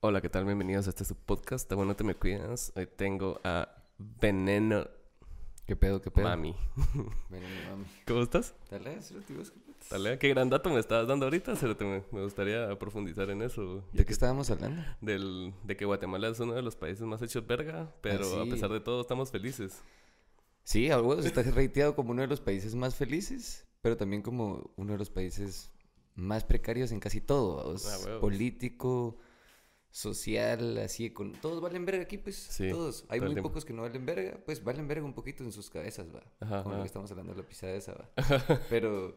Hola, ¿qué tal? Bienvenidos a este su podcast. Bueno te me cuidas. Hoy tengo a Veneno ¿Qué pedo, qué pedo? Mami. Veneno mami. ¿Cómo estás? Dale. Dale, qué gran dato me estabas dando ahorita. Me, me gustaría profundizar en eso. ¿De qué estábamos hablando? Del, de que Guatemala es uno de los países más hechos verga, pero Ah, sí. a pesar de todo estamos felices. Sí, a huevos está reiteado como uno de los países más felices, pero también como uno de los países más precarios en casi todo. Ah. Político, social, así, con... todos valen verga aquí, pues, Sí, todos. Hay muy pocos que no valen verga, pues valen verga un poquito en sus cabezas, va. Ajá, Como lo que estamos hablando de la pisada esa, va. Pero,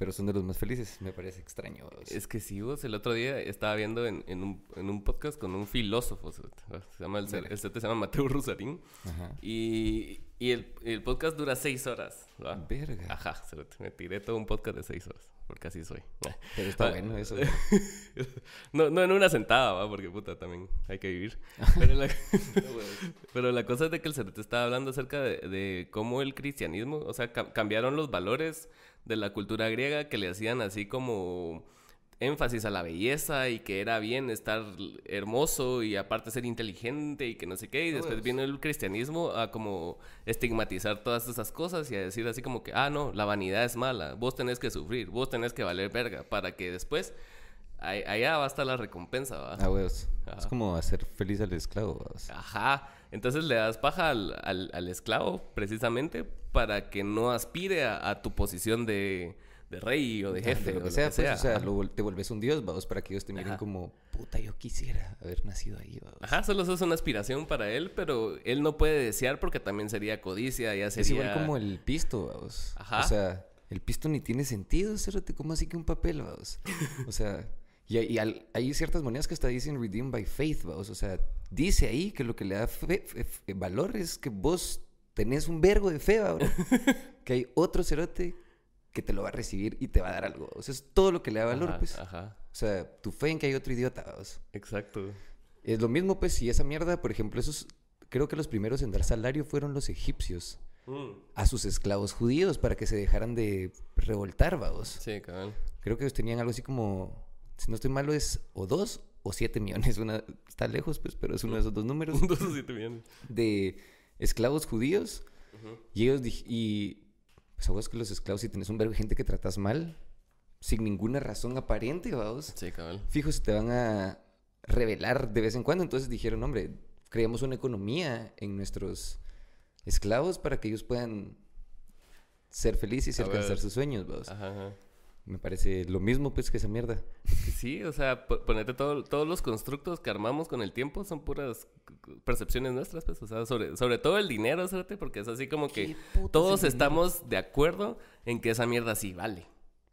pero son de los más felices, me parece extraño. Es que sí, vos, el otro día estaba viendo en, en, un, en un podcast con un filósofo, se llama el, el se llama Mateo Rusarín, Ajá. y, y el, el podcast dura seis horas. ¿va? Verga. Ajá, cerote, me tiré todo un podcast de seis horas, porque así soy. Pero está Ah. bueno eso. No, no en una sentada, ¿va? porque puta, también hay que vivir. Pero la, pero la cosa es de que el cerote estaba hablando acerca de, de cómo el cristianismo, o sea, ca- cambiaron los valores de la cultura griega que le hacían así como énfasis a la belleza y que era bien estar hermoso y aparte ser inteligente y que no sé qué. Y después vino el cristianismo a como estigmatizar todas esas cosas y a decir así como que, ah, no, la vanidad es mala, vos tenés que sufrir, vos tenés que valer verga para que después allá va a estar la recompensa, ¿va? Ah, huevos. Es como hacer feliz al esclavo, vamos. Ajá. Entonces le das paja al, al- al esclavo precisamente para que no aspire a, a tu posición de, de rey o de jefe. o que sea, pues, o sea, lo te vuelves un dios, vamos, para que ellos te miren Ajá. como, puta, yo quisiera haber nacido ahí, vamos. Ajá, solo eso es una aspiración para él, pero él no puede desear porque también sería codicia, ya sería... Es igual como el pisto, vamos. Ajá. O sea, el pisto ni tiene sentido, cérate, ¿cómo así que un papel, vamos? O sea, y, hay- y al- hay ciertas monedas que hasta dicen redeemed by faith, vamos. O sea, dice ahí que lo que le da fe- fe- fe- valor es que vos tenés un vergo de fe, vamos. que hay otro cerote que te lo va a recibir y te va a dar algo. O sea, es todo lo que le da valor, Ajá, pues. Ajá, O sea, tu fe en que hay otro idiota, vamos. exacto. Es lo mismo, pues, si esa mierda, por ejemplo, esos, creo que los primeros en dar salario fueron los egipcios Mm, a sus esclavos judíos para que se dejaran de revoltar, vamos. Sí, cabrón. Creo que ellos tenían algo así como, si no estoy malo, es o dos o siete millones. Una, está lejos, pues, pero es uno de esos dos números dos o siete millones. de esclavos judíos. Y ellos, y pues, a vos que los esclavos, si tenés un verbo de gente que tratas mal, sin ninguna razón aparente, vamos. Sí, cabrón. Fijo, se te van a revelar de vez en cuando. Entonces dijeron, hombre, creamos una economía en nuestros esclavos para que ellos puedan ser felices y A alcanzar ver. sus sueños. vamos. Ajá, ajá. Me parece lo mismo pues que esa mierda. Que Sí, o sea, po- ponete todo, todos los constructos que armamos con el tiempo son puras percepciones nuestras, pues, o sea, sobre, sobre todo el dinero, ¿sabes? porque es así como que ¿Qué putas todos dinero? estamos de acuerdo en que esa mierda sí vale.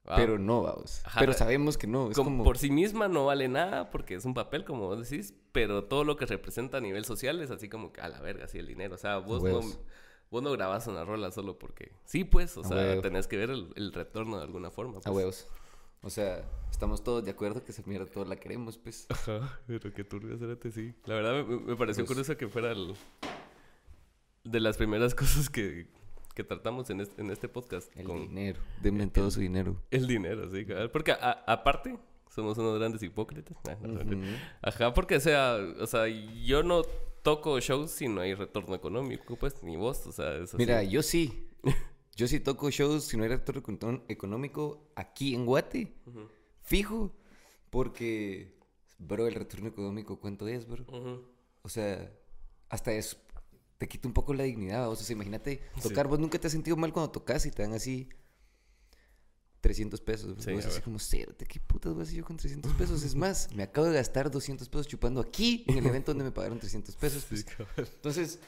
¿va? Pero no, vamos. Ajá. Pero sabemos que no. Es Como como... Por sí misma no vale nada porque es un papel, como vos decís, pero todo lo que representa a nivel social es así como que a la verga, así el dinero. O sea, vos no. Vos no grabas una rola solo porque sí, pues, o A sea, huevo. tenés que ver el, el retorno de alguna forma. A pues. huevos. O sea, estamos todos de acuerdo que esa mierda todos la queremos, pues. Ajá, pero qué turbio, cerote, sí. La verdad me, me pareció Pues- curioso que fuera el- de las primeras cosas que, que tratamos en este, en este podcast. El con dinero. Denme todo su dinero. el dinero, sí. Porque a- aparte, somos unos grandes hipócritas. Ajá, porque o sea, o sea, yo no toco shows si no hay retorno económico, pues, ni vos, o sea, es así. Mira, yo sí. Yo sí toco shows si no hay retorno econ- económico aquí en Guate. Fijo. Porque, bro, el retorno económico, ¿cuánto es, bro? O sea, hasta es. Te quita un poco la dignidad. O sea, imagínate Sí. tocar. Vos nunca te has sentido mal cuando tocas y te dan así. 300 pesos. Sí, a así como, "Cérate, ¿qué putas voy a hacer yo con 300 pesos? Es más, me acabo de gastar 200 pesos chupando aquí en el evento donde me pagaron 300 pesos. Pues. Entonces,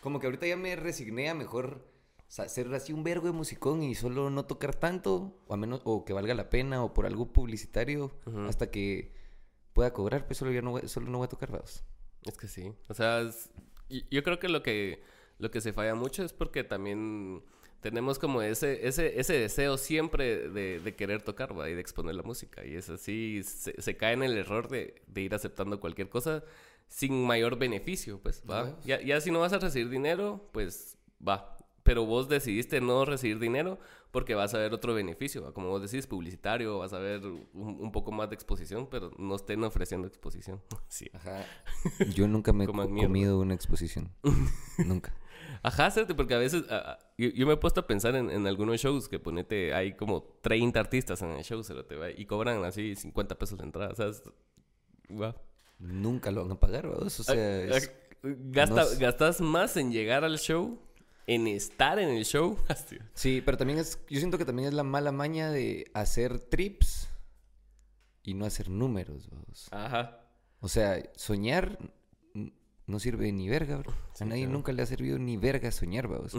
como que ahorita ya me resigné a mejor ser así un vergo de musicón y solo no tocar tanto, o a menos, o que valga la pena, o por algo publicitario, hasta que pueda cobrar, pues solo ya no voy, solo no voy a tocar vamos. Es que sí. O sea, es- yo creo que lo que lo que se falla mucho es porque también tenemos como ese ese ese deseo siempre de, de querer tocar ¿va? y de exponer la música y es así se, se cae en el error de, de ir aceptando cualquier cosa sin mayor beneficio, pues, va. Ya, ya si no vas a recibir dinero, pues va. pero vos decidiste no recibir dinero porque vas a ver otro beneficio, como vos decís, publicitario, vas a ver un, un poco más de exposición, pero no estén ofreciendo exposición. Sí. Ajá. Yo nunca me he mierda. comido una exposición. nunca. Ajá, cérate, porque a veces ah, yo, yo me he puesto a pensar en, en algunos shows que ponete, hay como 30 artistas en el show, cerote, va, y cobran así 50 pesos la entrada. Nunca lo van a pagar, ¿vos? O sea, es- gasta- no sé. gastas más en llegar al show, en estar en el show. Sí, pero también es, yo siento que también es la mala maña de hacer trips y no hacer números, ¿vos? Ajá. O sea, soñar no sirve ni verga, bro. Sí, a nadie claro. nunca le ha servido ni verga soñar, vamos.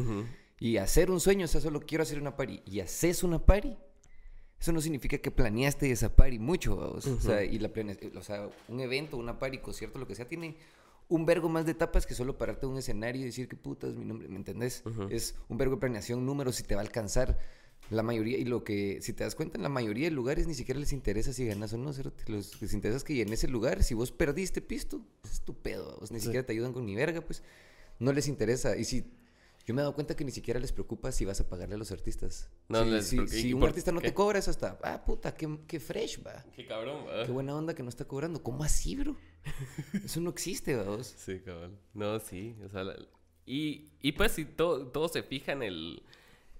Y hacer un sueño, o sea, solo quiero hacer una party y haces una party, eso no significa que planeaste esa party mucho, vamos. O sea, y la o sea, un evento, una party, concierto, lo que sea, tiene un vergo más de etapas que solo pararte en un escenario y decir que puta es mi nombre, ¿me entendés? Es un vergo de planeación, números, si te va a alcanzar. La mayoría, y lo que, si te das cuenta, en la mayoría de lugares ni siquiera les interesa si ganas o no. Los que les interesa es que en ese lugar, si vos perdiste pisto, es tu pedo, vamos. Ni siquiera te ayudan con ni verga, pues no les interesa. Y si yo me he dado cuenta que ni siquiera les preocupa si vas a pagarle a los artistas. No si les si- preocupa. si ¿Y un por artista no qué? te cobra, eso hasta, ah, puta, qué, qué fresh, va. Qué cabrón, ¿verdad? Qué buena onda que no está cobrando. ¿Cómo así, bro? Eso no existe, vamos. Sí, cabrón. No, sí. O sea, la- y, y pues si todo, todo se fija en el,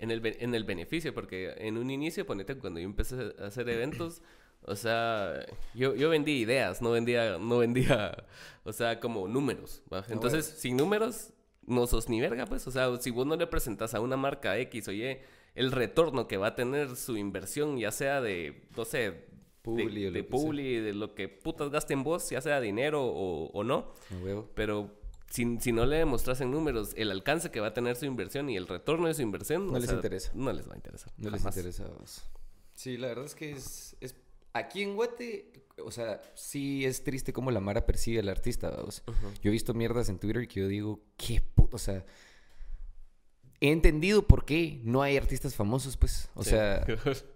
en, el, en el beneficio, porque en un inicio, ponete, cuando yo empecé a hacer eventos, o sea, yo, yo vendía ideas, no vendía, no vendía, o sea, como números. ¿va? Entonces, sin números, no sos ni verga, pues. O sea, si vos no le presentas a una marca X, oye, el retorno que va a tener su inversión, ya sea de, no sé, Publi de, o de que sea. publi, de lo que putas gasten vos, ya sea dinero o, o no. Pero si, si no le demostras en números el alcance que va a tener su inversión y el retorno de su inversión, No les sea, interesa. No les va a interesar. No les interesa, vamos. Sí, la verdad es que es, es- Aquí en Guate, o sea, sí es triste cómo la Mara percibe al artista, vamos. Yo he visto mierdas en Twitter que yo digo, qué puto, o sea... He entendido por qué no hay artistas famosos, pues. O Sí. sea,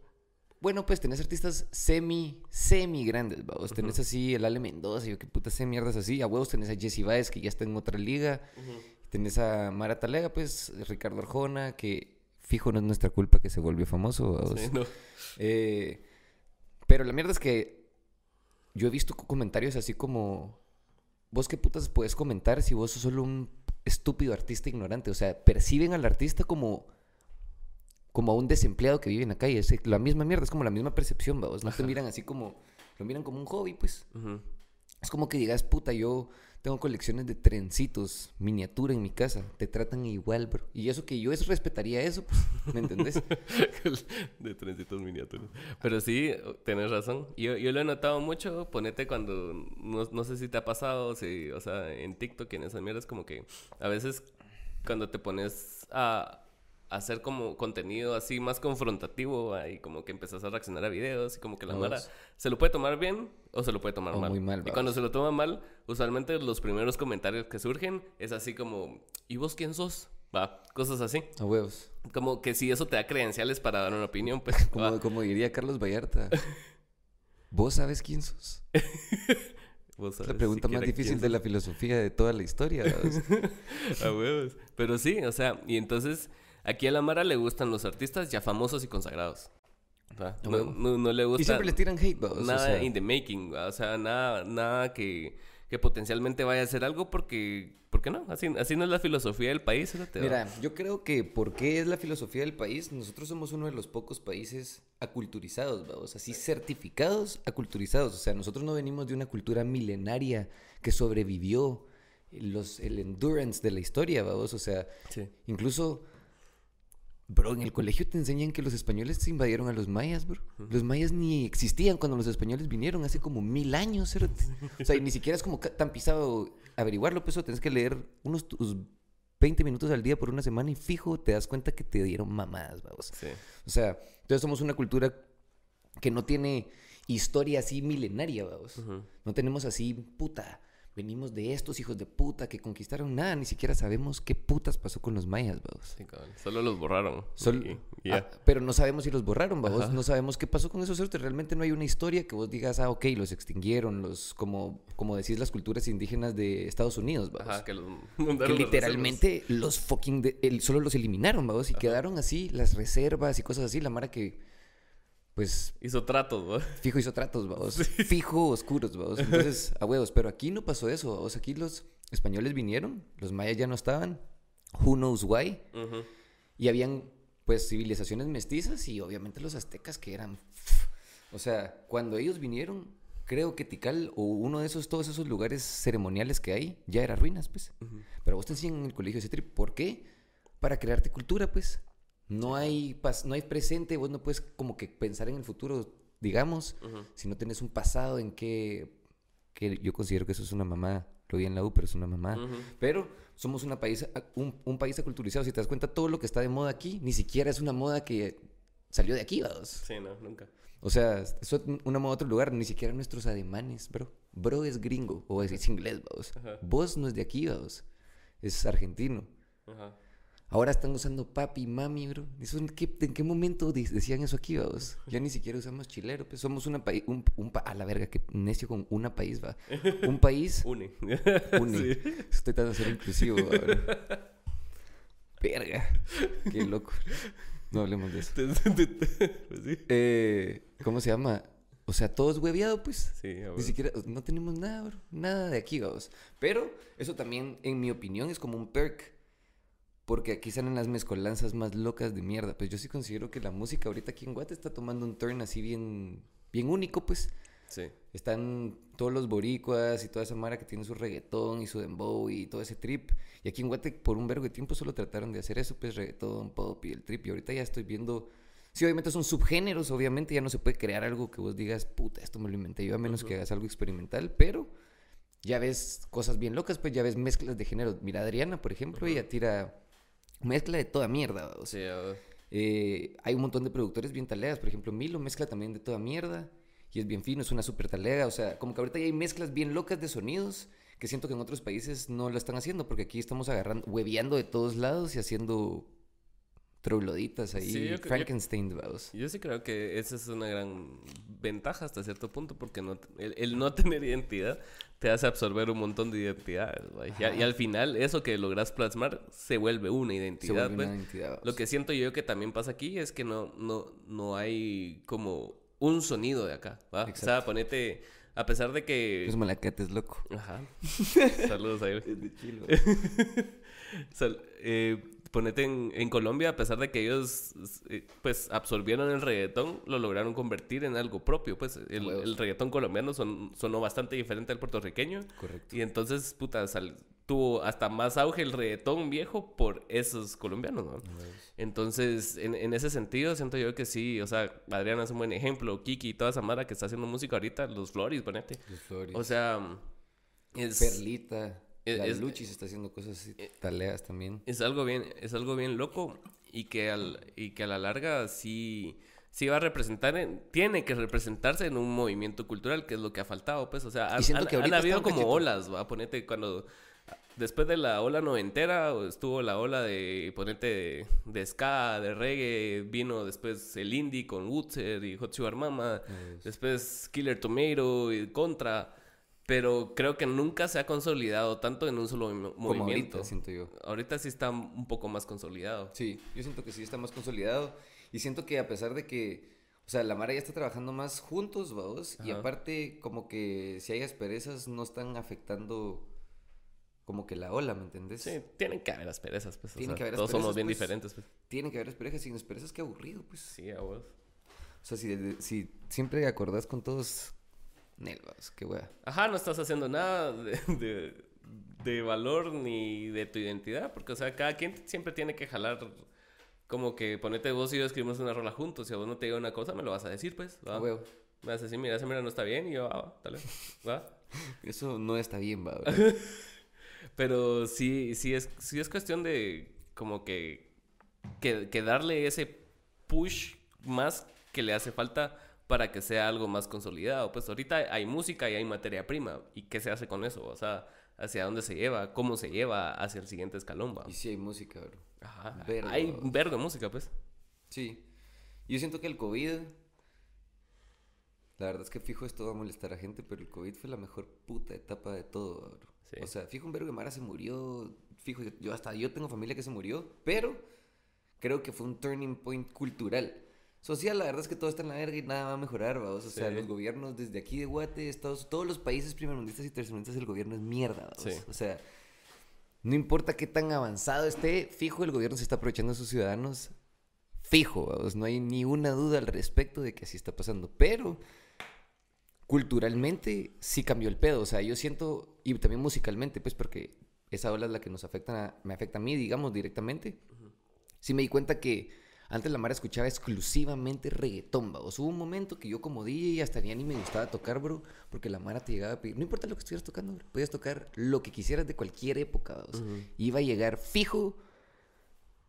Bueno, pues tenés artistas semi, semi grandes, vamos. Tenés así el Ale Mendoza, yo qué puta sé mierdas así. A huevos tenés a Jesse Baez, que ya está en otra liga. Tenés a Mara Talega, pues, Ricardo Arjona, que fijo no es nuestra culpa que se volvió famoso. Sí, no. Eh, pero la mierda es que yo he visto co- comentarios así como, vos qué putas puedes comentar si vos sos solo un estúpido artista ignorante. O sea, perciben al artista como como a un desempleado que vive en la calle. Es la misma mierda, es como la misma percepción, vamos. No te miran así como, lo miran como un hobby, pues. Es como que digas, puta, yo tengo colecciones de trencitos, miniatura en mi casa. Te tratan igual, bro. Y eso que yo es, respetaría eso, pues, ¿me entendés? de trencitos miniaturas. Pero sí, tenés razón. Yo, yo lo he notado mucho. Ponete cuando. No, no sé si te ha pasado, si, o sea, en TikTok, en esas mierdas, como que a veces cuando te pones a hacer como contenido así más confrontativo ¿va? y como que empezás a reaccionar a videos y como que la Vamos. mara se lo puede tomar bien o se lo puede tomar O mal. muy mal, y cuando se lo toma mal, usualmente los primeros comentarios que surgen es así como ¿y vos quién sos? Va, cosas así. A huevos. Como que si eso te da credenciales para dar una opinión, pues. Como, como diría Carlos Vallarta. ¿Vos sabes quién sos? Vos Es la pregunta más difícil quién de la filosofía de toda la historia. A huevos. Pero sí, o sea, y entonces aquí a la Mara le gustan los artistas ya famosos y consagrados. No, no- no le gusta y siempre les tiran hate, ¿vamos? O nada sea, in the making, o sea, nada, nada que, que potencialmente vaya a hacer algo porque, ¿por qué no? Así, así no es la filosofía del país. Mira, yo creo que ¿por qué es la filosofía del país? Nosotros somos uno de los pocos países aculturizados, vamos, así certificados aculturizados. O sea, nosotros no venimos de una cultura milenaria que sobrevivió los, el endurance de la historia, vamos. O sea, Sí. incluso, bro, en el colegio te enseñan que los españoles se invadieron a los mayas, bro. Los mayas ni existían cuando los españoles vinieron hace como mil años, cerote. O sea, y ni siquiera es como tan pisado averiguarlo, pues eso tenés que leer unos tus 20 minutos al día por una semana y fijo te das cuenta que te dieron mamadas, vamos. Sí. O sea, entonces somos una cultura que no tiene historia así milenaria, vamos. No tenemos así, puta, venimos de estos hijos de puta que conquistaron nada, ni siquiera sabemos qué putas pasó con los mayas, vamos. Sí. Solo los borraron. Sol- Y-. Ah, pero no sabemos si los borraron, vamos. Ajá. No sabemos qué pasó con esos cerotes. Realmente no hay una historia que vos digas, ah, ok, los extinguieron, los, como, como decís, las culturas indígenas de Estados Unidos, vamos. Ajá, que los que literalmente los fucking, de- el- solo los eliminaron, vamos. Y quedaron así las reservas y cosas así. La mara que, pues. Hizo tratos, ¿no? fijo hizo tratos, vamos. Fijo oscuros, vamos. Entonces, a huevos. Pero aquí no pasó eso, vamos. Aquí los españoles vinieron, los mayas ya no estaban. Who knows why? Y habían, pues, civilizaciones mestizas y obviamente los aztecas que eran... O sea, cuando ellos vinieron, creo que Tikal o uno de esos, todos esos lugares ceremoniales que hay, ya era ruinas, pues. Pero vos te enseñan en el colegio ese trip. ¿Por qué? Para crearte cultura, pues. No hay, no hay presente, vos no puedes como que pensar en el futuro, digamos, si no tenés un pasado en que, que yo considero que eso es una mamá. Lo vi en la U, pero es una mamá. Pero somos una país, un, un país aculturizado. Si te das cuenta, todo lo que está de moda aquí, ni siquiera es una moda que salió de aquí, vamos. Sí, no, nunca. O sea, eso es una moda de otro lugar, ni siquiera nuestros ademanes, bro. Bro es gringo, o es, es inglés, vamos. Vos no es de aquí, vamos. Es argentino. Ajá. Ahora están usando papi, mami, bro. ¿Eso en, qué, ¿En qué momento decían eso aquí, vamos? Ya ni siquiera usamos chilero, pues somos una país, un, un pa- a la verga, que necio con una país, va. Un país Une. Une. Sí. Estoy tratando de ser inclusivo, ahora. Verga. Qué loco. No hablemos de eso. Pues sí. Eh, ¿Cómo se llama? O sea, todo es hueveado, pues. Sí, a Ni siquiera, no tenemos nada, bro. Nada de aquí, vamos. Pero eso también, en mi opinión, es como un perk. Porque aquí salen las mezcolanzas más locas de mierda. Pues yo sí considero que la música ahorita aquí en Guate está tomando un turn así bien, bien único, pues. Sí. Están todos los boricuas y toda esa mara que tiene su reggaetón y su dembow y todo ese trip. Y aquí en Guate por un vergo de tiempo solo trataron de hacer eso, pues reggaetón, pop y el trip. Y ahorita ya estoy viendo... Sí, obviamente son subgéneros, obviamente ya no se puede crear algo que vos digas, puta, esto me lo inventé yo, a menos que hagas algo experimental, pero ya ves cosas bien locas, pues ya ves mezclas de género. Mira, Adriana, por ejemplo, ella tira mezcla de toda mierda, o sea, Sí, eh, hay un montón de productores bien taleas. Por ejemplo, Milo mezcla también de toda mierda. Y es bien fino, es una súper talea. O sea, como que ahorita ya hay mezclas bien locas de sonidos que siento que en otros países no lo están haciendo. Porque aquí estamos agarrando, hueveando de todos lados y haciendo trogloditas ahí. Sí, yo Frankenstein. Yo sí creo que esa es una gran ventaja hasta cierto punto porque no, el, el no tener identidad te hace absorber un montón de identidades. Y, al final eso que logras plasmar se vuelve una identidad. vuelve pues. una identidad. Lo que siento yo que también pasa aquí es que no, no, no hay como un sonido de acá. ¿va? O sea, Exacto. ponete, a pesar de que... Es malacate, es loco. Ajá. Saludos a él. Es de chilo. Sal- eh, ponete en, en Colombia, a pesar de que ellos eh, pues absorbieron el reggaetón, lo lograron convertir en algo propio. Pues el, reggaetón colombiano son, sonó bastante diferente al puertorriqueño. Correcto. Y entonces, puta, sal- tuvo hasta más auge el reggaetón viejo por esos colombianos, ¿no? Entonces, en, en ese sentido, siento yo que sí, o sea, Adriana es un buen ejemplo, Kiki y toda esa mara que está haciendo música ahorita, los Floris, ponete. Los Flores. O sea, es... Perlita. Es- la Luchis está haciendo cosas así, taleas también. Es algo bien, es algo bien loco y que, al, y que a la larga sí, sí va a representar, en- tiene que representarse en un movimiento cultural, que es lo que ha faltado, pues, o sea, han, han- que han ahorita habido como cachito. olas, va, ponete cuando, después de la ola noventera, estuvo la ola de, ponete, de, de ska, de reggae, vino después el indie con Woodser y Hot Sugar Mama, después Killer Tomato y Contra, pero creo que nunca se ha consolidado tanto en un solo Como movimiento. ahorita, siento yo. Ahorita sí está un poco más consolidado. Sí, yo siento que sí está más consolidado. Y siento que a pesar de que, o sea, la Mara ya está trabajando más juntos, vamos. Y aparte, como que si hay asperezas, no están afectando como que la ola, ¿me entendés? Sí, tienen que haber asperezas, pues. o Tienen sea, que haber todos somos bien pues. diferentes, pues. Tiene que haber asperezas, sin asperezas, qué aburrido, pues. Sí, a vos. O sea, si, si siempre acordás con todos, Nel, vamos, qué wea. Ajá, no estás haciendo nada de, de, de valor ni de tu identidad, porque, o sea, cada quien siempre tiene que jalar. Como que ponete vos y yo escribimos una rola juntos. Si a vos no te digo una cosa, me lo vas a decir, pues. ¿va? Huevo. Me vas a decir, mira, esa mira no está bien. Y yo, ah, dale. ¿Va? Eso no está bien, va. Pero sí, sí es, sí es cuestión de como que, que, que darle ese push más que le hace falta para que sea algo más consolidado. Pues ahorita hay música y hay materia prima. ¿Y qué se hace con eso? O sea, ¿hacia dónde se lleva? ¿Cómo se lleva hacia el siguiente escalón? ¿va? Y sí hay música, bro. Ajá. Verga, hay un vergo de música, pues. Sí. Yo siento que el COVID. La verdad es que fijo esto va a molestar a gente, pero el COVID fue la mejor puta etapa de todo, bro. Sí. O sea, fijo un vergo de Mara se murió. Fijo, yo hasta yo tengo familia que se murió, pero creo que fue un turning point cultural. Social, la verdad es que todo está en la verga y nada va a mejorar, vamos. O sea, Sí. los gobiernos desde aquí de Guate, Estados, todos los países primermundistas y tercermundistas, el gobierno es mierda, vamos. Sí. O sea, no importa qué tan avanzado esté, fijo, el gobierno se está aprovechando de sus ciudadanos. Fijo, vamos. No hay ni una duda al respecto de que así está pasando. Pero culturalmente sí cambió el pedo. O sea, yo siento, y también musicalmente, pues porque esa ola es la que nos afecta, a- me afecta a mí, digamos, directamente. Sí me di cuenta que antes la Mara escuchaba exclusivamente reggaetón, vamos. Hubo un momento que yo como DJ hasta ni me gustaba tocar, bro, porque la Mara te llegaba a pedir, no importa lo que estuvieras tocando, bro, podías tocar lo que quisieras de cualquier época, vamos. Iba a llegar fijo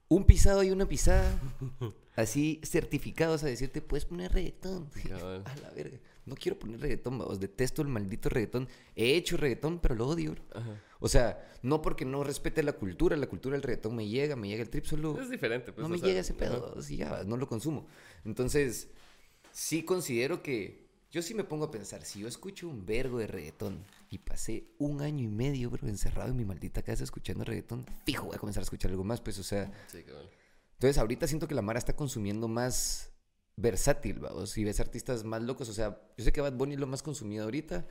un pisado y una pisada, así certificados a decirte, puedes poner reggaetón. A la verga. No quiero poner reggaetón, vamos. Detesto el maldito reggaetón. He hecho reggaetón, pero lo odio. Ajá. O sea, no porque no respete la cultura, la cultura del reggaetón me llega, me llega el trip, solo Es diferente, pues. no me sea, llega ese pedo, así ya, no lo consumo. Entonces, sí considero que, yo sí me pongo a pensar, si yo escucho un vergo de reggaetón y pasé un año y medio, bro, encerrado en mi maldita casa escuchando reggaetón, fijo, voy a comenzar a escuchar algo más, pues, o sea, Sí, cabal. entonces ahorita siento que la Mara está consumiendo más versátil, vamos. Si ves artistas más locos, o sea, yo sé que Bad Bunny es lo más consumido ahorita,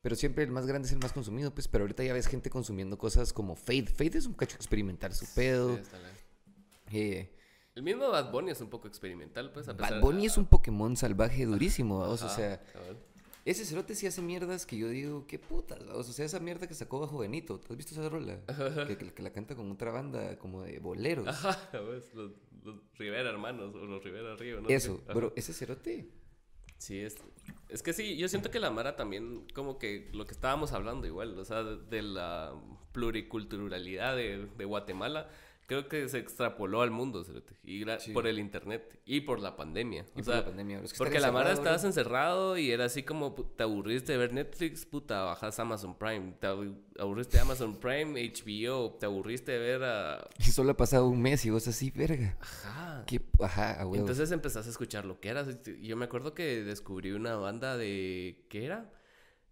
pero siempre el más grande es el más consumido, pues, pero ahorita ya ves gente consumiendo cosas como Fade. Fade es un cacho experimental, su pedo. Sí, Eh, El mismo Bad Bunny es un poco experimental, pues. A pesar Bad Bunny es un Pokémon salvaje durísimo, vamos. O sea, ese cerote sí hace mierdas que yo digo, qué putas, vamos. O sea, esa mierda que sacó bajo Benito, ¿has visto esa rola? Que, que- que la canta con otra banda como de boleros. Ajá, pues, los, los Rivera hermanos o los Rivera Río, ¿no? Eso, bro, ese cerote. Sí, es, es que sí, yo siento que la Mara también, como que lo que estábamos hablando igual, o sea, de, de la pluriculturalidad de, de Guatemala, creo que se extrapoló al mundo, y Sí. por el internet y por la pandemia. Y o por sea, la pandemia. Es que porque la Mara estabas encerrado y era así como, te aburriste de ver Netflix, puta, bajas Amazon Prime, te abu- aburriste de Amazon Prime, HBO, te aburriste de ver a... Y solo ha pasado un mes y vos así, verga. Ajá. Qué, ajá, a huevo. Entonces empezaste a escuchar lo que era. Yo me acuerdo que descubrí una banda de. ¿Qué era?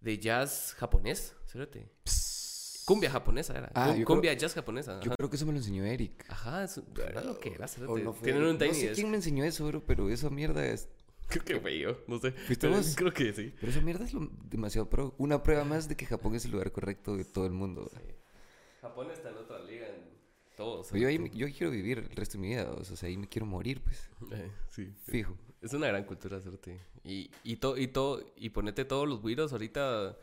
De jazz japonés. Espérate. Cumbia japonesa era. Ah, Cumbia jazz japonesa. Yo creo que eso me lo enseñó Eric. Ajá, es, era lo que era. No Tienen un tiny No sé desk. quién me enseñó eso, bro, pero esa mierda es... Creo que fue yo. No sé. ¿Fuiste vos? Creo que sí. Pero esa mierda es lo- demasiado pro. Una prueba más de que Japón es el lugar correcto de todo el mundo. Japón está en otra liga en todos. Yo, ahí, yo quiero vivir el resto de mi vida, o sea, ahí me quiero morir, pues. Eh, sí. Fijo. Es una gran cultura, hacerte. Y, y, to- y, to- y ponete todos los güiros ahorita.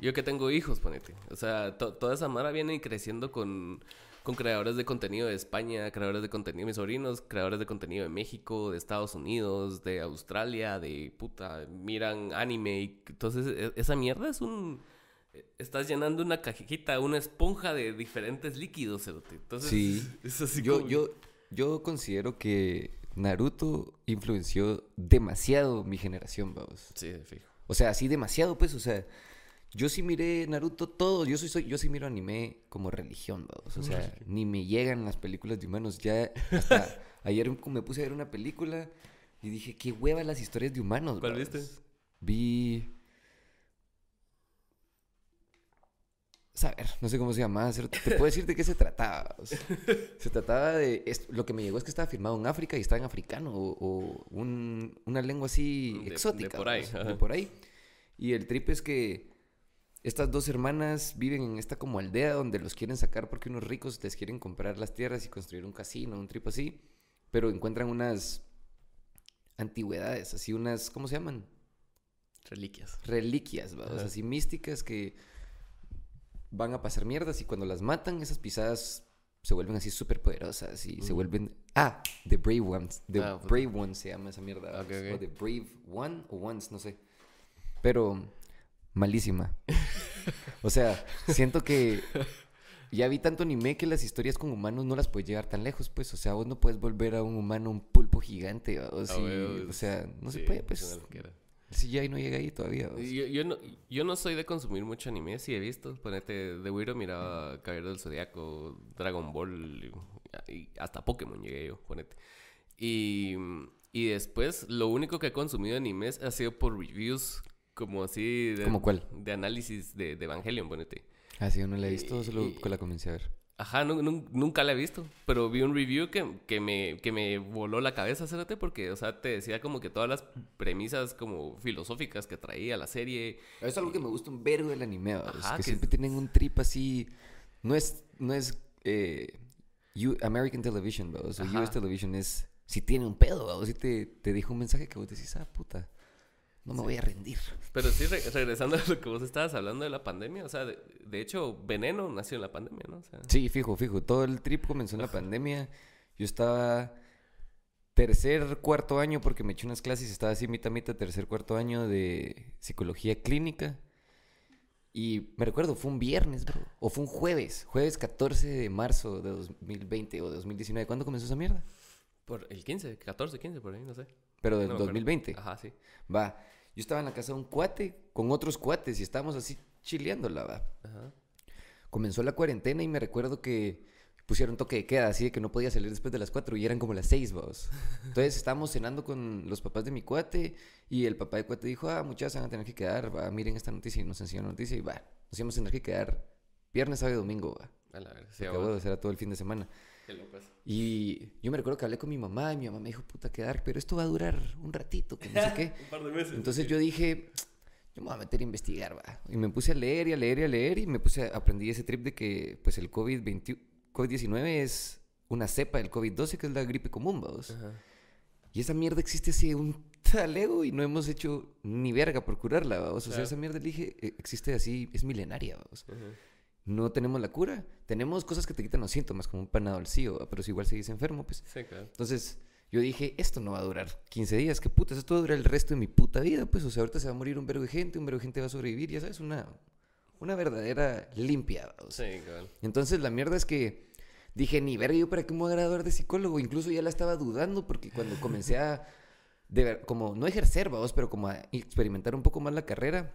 Yo que tengo hijos, ponete. O sea, to- toda esa mara viene creciendo con, con creadores de contenido de España, creadores de contenido, mis sobrinos, creadores de contenido de México, de Estados Unidos, de Australia, de puta, miran anime. y- entonces, e- esa mierda es un. Estás llenando una cajita, una esponja de diferentes líquidos, cerote. Entonces, Sí. es así Yo, como- yo, yo considero que Naruto influenció demasiado mi generación, vamos. Sí, fijo. O sea, así demasiado, pues, o sea, yo sí miré Naruto todo, yo soy, soy- yo sí miro anime como religión, vamos. O sea, ni me llegan las películas de humanos. Ya hasta ayer me puse a ver una película y dije, qué hueva las historias de humanos, ¿Cuál babos". viste? Vi. Saber, no sé cómo se llamaba. Te puedo decir de qué se trataba. o sea, se trataba de. es- lo que me llegó es que estaba firmado en África y estaba en africano o, o un- una lengua así De- de exótica. por ahí, o sea, ajá. de por ahí. Y el trip es que estas dos hermanas viven en esta como aldea donde los quieren sacar porque unos ricos les quieren comprar las tierras y construir un casino, un trip así. Pero encuentran unas antigüedades, así unas. ¿Cómo se llaman? Reliquias. reliquias, ¿va? O sea, Ajá. así místicas que van a pasar mierdas y cuando las matan, esas pisadas se vuelven así súper poderosas y se vuelven... Ah, The Brave Ones. The Ah. Brave Ones se llama esa mierda. Ok, ¿va? O. The Brave One o Ones, no sé. Pero malísima. o sea, siento que ya vi tanto anime que las historias con humanos no las puedes llevar tan lejos, pues. O sea, vos no puedes volver a un humano un pulpo gigante, o, o sea, no se puede, es pues. loquera. El CGI no llega ahí todavía. Yo, yo no, yo no soy de consumir mucho anime, sí he visto. Ponete, de Wiro miraba Caballero del Zodiaco, Dragon Ball y, y hasta Pokémon llegué yo, ponete. Y, y después, lo único que he consumido de animes ha sido por reviews, como así. De, ¿Cómo cuál? De análisis de, de Evangelion, ponete. Ah, sí, yo no la he visto, solo Y- la comencé a ver. Ajá, nu- nu- nunca la he visto, pero vi un review que, que, me, que me voló la cabeza, cérate, porque, o sea, te decía como que todas las premisas como filosóficas que traía la serie. Es algo que me gusta un vergo del anime, Ajá, que, que siempre es- tienen un trip así. No es, no es eh, U- American Television, o. US Television es. Si tiene un pedo, vos, si te, te dijo un mensaje que vos decís, ah, puta, no me voy a rendir. Pero sí, re- regresando a lo que vos estabas hablando de la pandemia, o sea, de, de hecho, Veneno nació en la pandemia, ¿no? O sea, Sí, fijo, fijo. Todo el trip comenzó en la pandemia. Yo estaba tercer, cuarto año porque me eché unas clases, estaba así mitad, mitad, tercer, cuarto año de psicología clínica. Y me recuerdo, fue un viernes, bro. O fue un jueves, jueves 14 de marzo de 2020 o de 2019. ¿Cuándo comenzó esa mierda? por el 15, 14, 15, por ahí, no sé. Pero del No me acuerdo. 2020. Ajá, sí. Va. Yo estaba en la casa de un cuate con otros cuates y estábamos así chileándola, va. Ajá. comenzó la cuarentena y me recuerdo que pusieron toque de queda, así de que no podía salir después de las 4 y eran como las 6, vamos. Entonces estábamos cenando con los papás de mi cuate y el papá de cuate dijo, ah, muchachos van a tener que quedar, va, miren esta noticia y nos enseñó la noticia y va, nos íbamos a tener que quedar viernes, sábado y domingo, va. A la verga, sí, Porque, a todo el fin de semana. Qué locos. Y yo me recuerdo que hablé con mi mamá y mi mamá me dijo, puta, quedar, pero esto va a durar un ratito, que no sé qué. Un par de meses. Entonces yo dije, yo me voy a meter a investigar, va. Y me puse a leer y a leer y a leer y me puse a aprendí ese trip de que pues el COVID-20 COVID-19 es una cepa del COVID-12 que es la gripe común, vamos. Ajá. Y esa mierda existe hace un talego y no hemos hecho ni verga por curarla, vamos. O sea, Claro. esa mierda dije, eh, existe así, es milenaria, vamos. Ajá. No tenemos la cura. Tenemos cosas que te quitan los síntomas, como un panadolcillo, ¿va? pero si igual seguís enfermo, pues Sí, claro. entonces, yo dije, esto no va a durar 15 días, qué putas, esto va a durar el resto de mi puta vida, pues, o sea, ahorita se va a morir un vergo de gente, un vergo de gente va a sobrevivir, ya sabes, una, una verdadera limpia, o sea. Sí, cabal. Entonces, la mierda es que dije, ni verga, yo para qué me voy a graduar de psicólogo, incluso ya la estaba dudando, porque cuando comencé a, de ver, como, no ejercer, vamos, pero como a experimentar un poco más la carrera,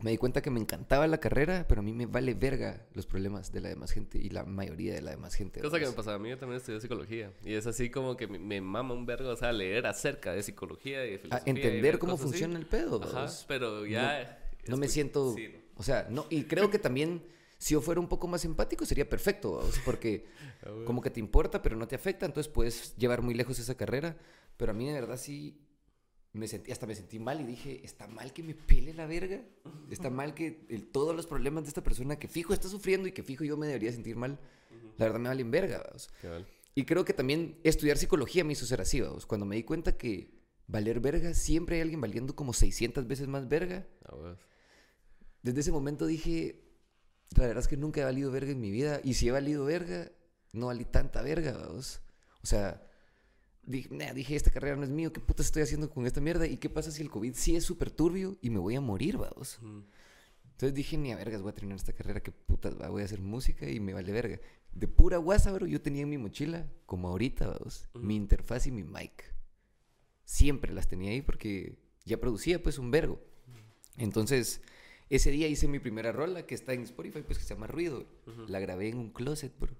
me di cuenta que me encantaba la carrera, pero a mí me vale verga los problemas de la demás gente y la mayoría de la demás gente. Cosa que me pasaba a mí, yo también estudié psicología. Y es así como que me, me mama un vergo, o sea, leer acerca de psicología y de a filosofía. entender cómo así. funciona el pedo. Ajá, pero ya... No me escu- siento, Sí, no. o sea, no, y creo que también si yo fuera un poco más empático sería perfecto, porque Ah, como que te importa pero no te afecta, entonces puedes llevar muy lejos esa carrera, pero a mí de verdad sí me sentí, hasta me sentí mal y dije, está mal que me pele la verga, está mal que el- todos los problemas de esta persona que fijo está sufriendo y que fijo yo me debería sentir mal, la verdad me valen verga, vamos. Cabal. Y creo que también estudiar psicología me hizo ser así, vamos. Cuando me di cuenta que valer verga, siempre hay alguien valiendo como 600 veces más verga. Ah. Desde ese momento dije, la verdad es que nunca he valido verga en mi vida. Y si he valido verga, no valí tanta verga, vamos. O sea, dije, nah, dije, esta carrera no es mío, ¿qué putas estoy haciendo con esta mierda? ¿Y qué pasa si el COVID sí es súper turbio y me voy a morir, vamos? Ujú. Entonces dije, ni a vergas voy a terminar esta carrera, qué putas, va, voy a hacer música y me vale verga. De pura guasa, bro, yo tenía en mi mochila, como ahorita, vamos, Ujú. mi interfaz y mi mic. Siempre las tenía ahí porque ya producía, pues, un vergo. Entonces, ese día hice mi primera rola que está en Spotify, pues, que se llama Ruido. La grabé en un closet, bro.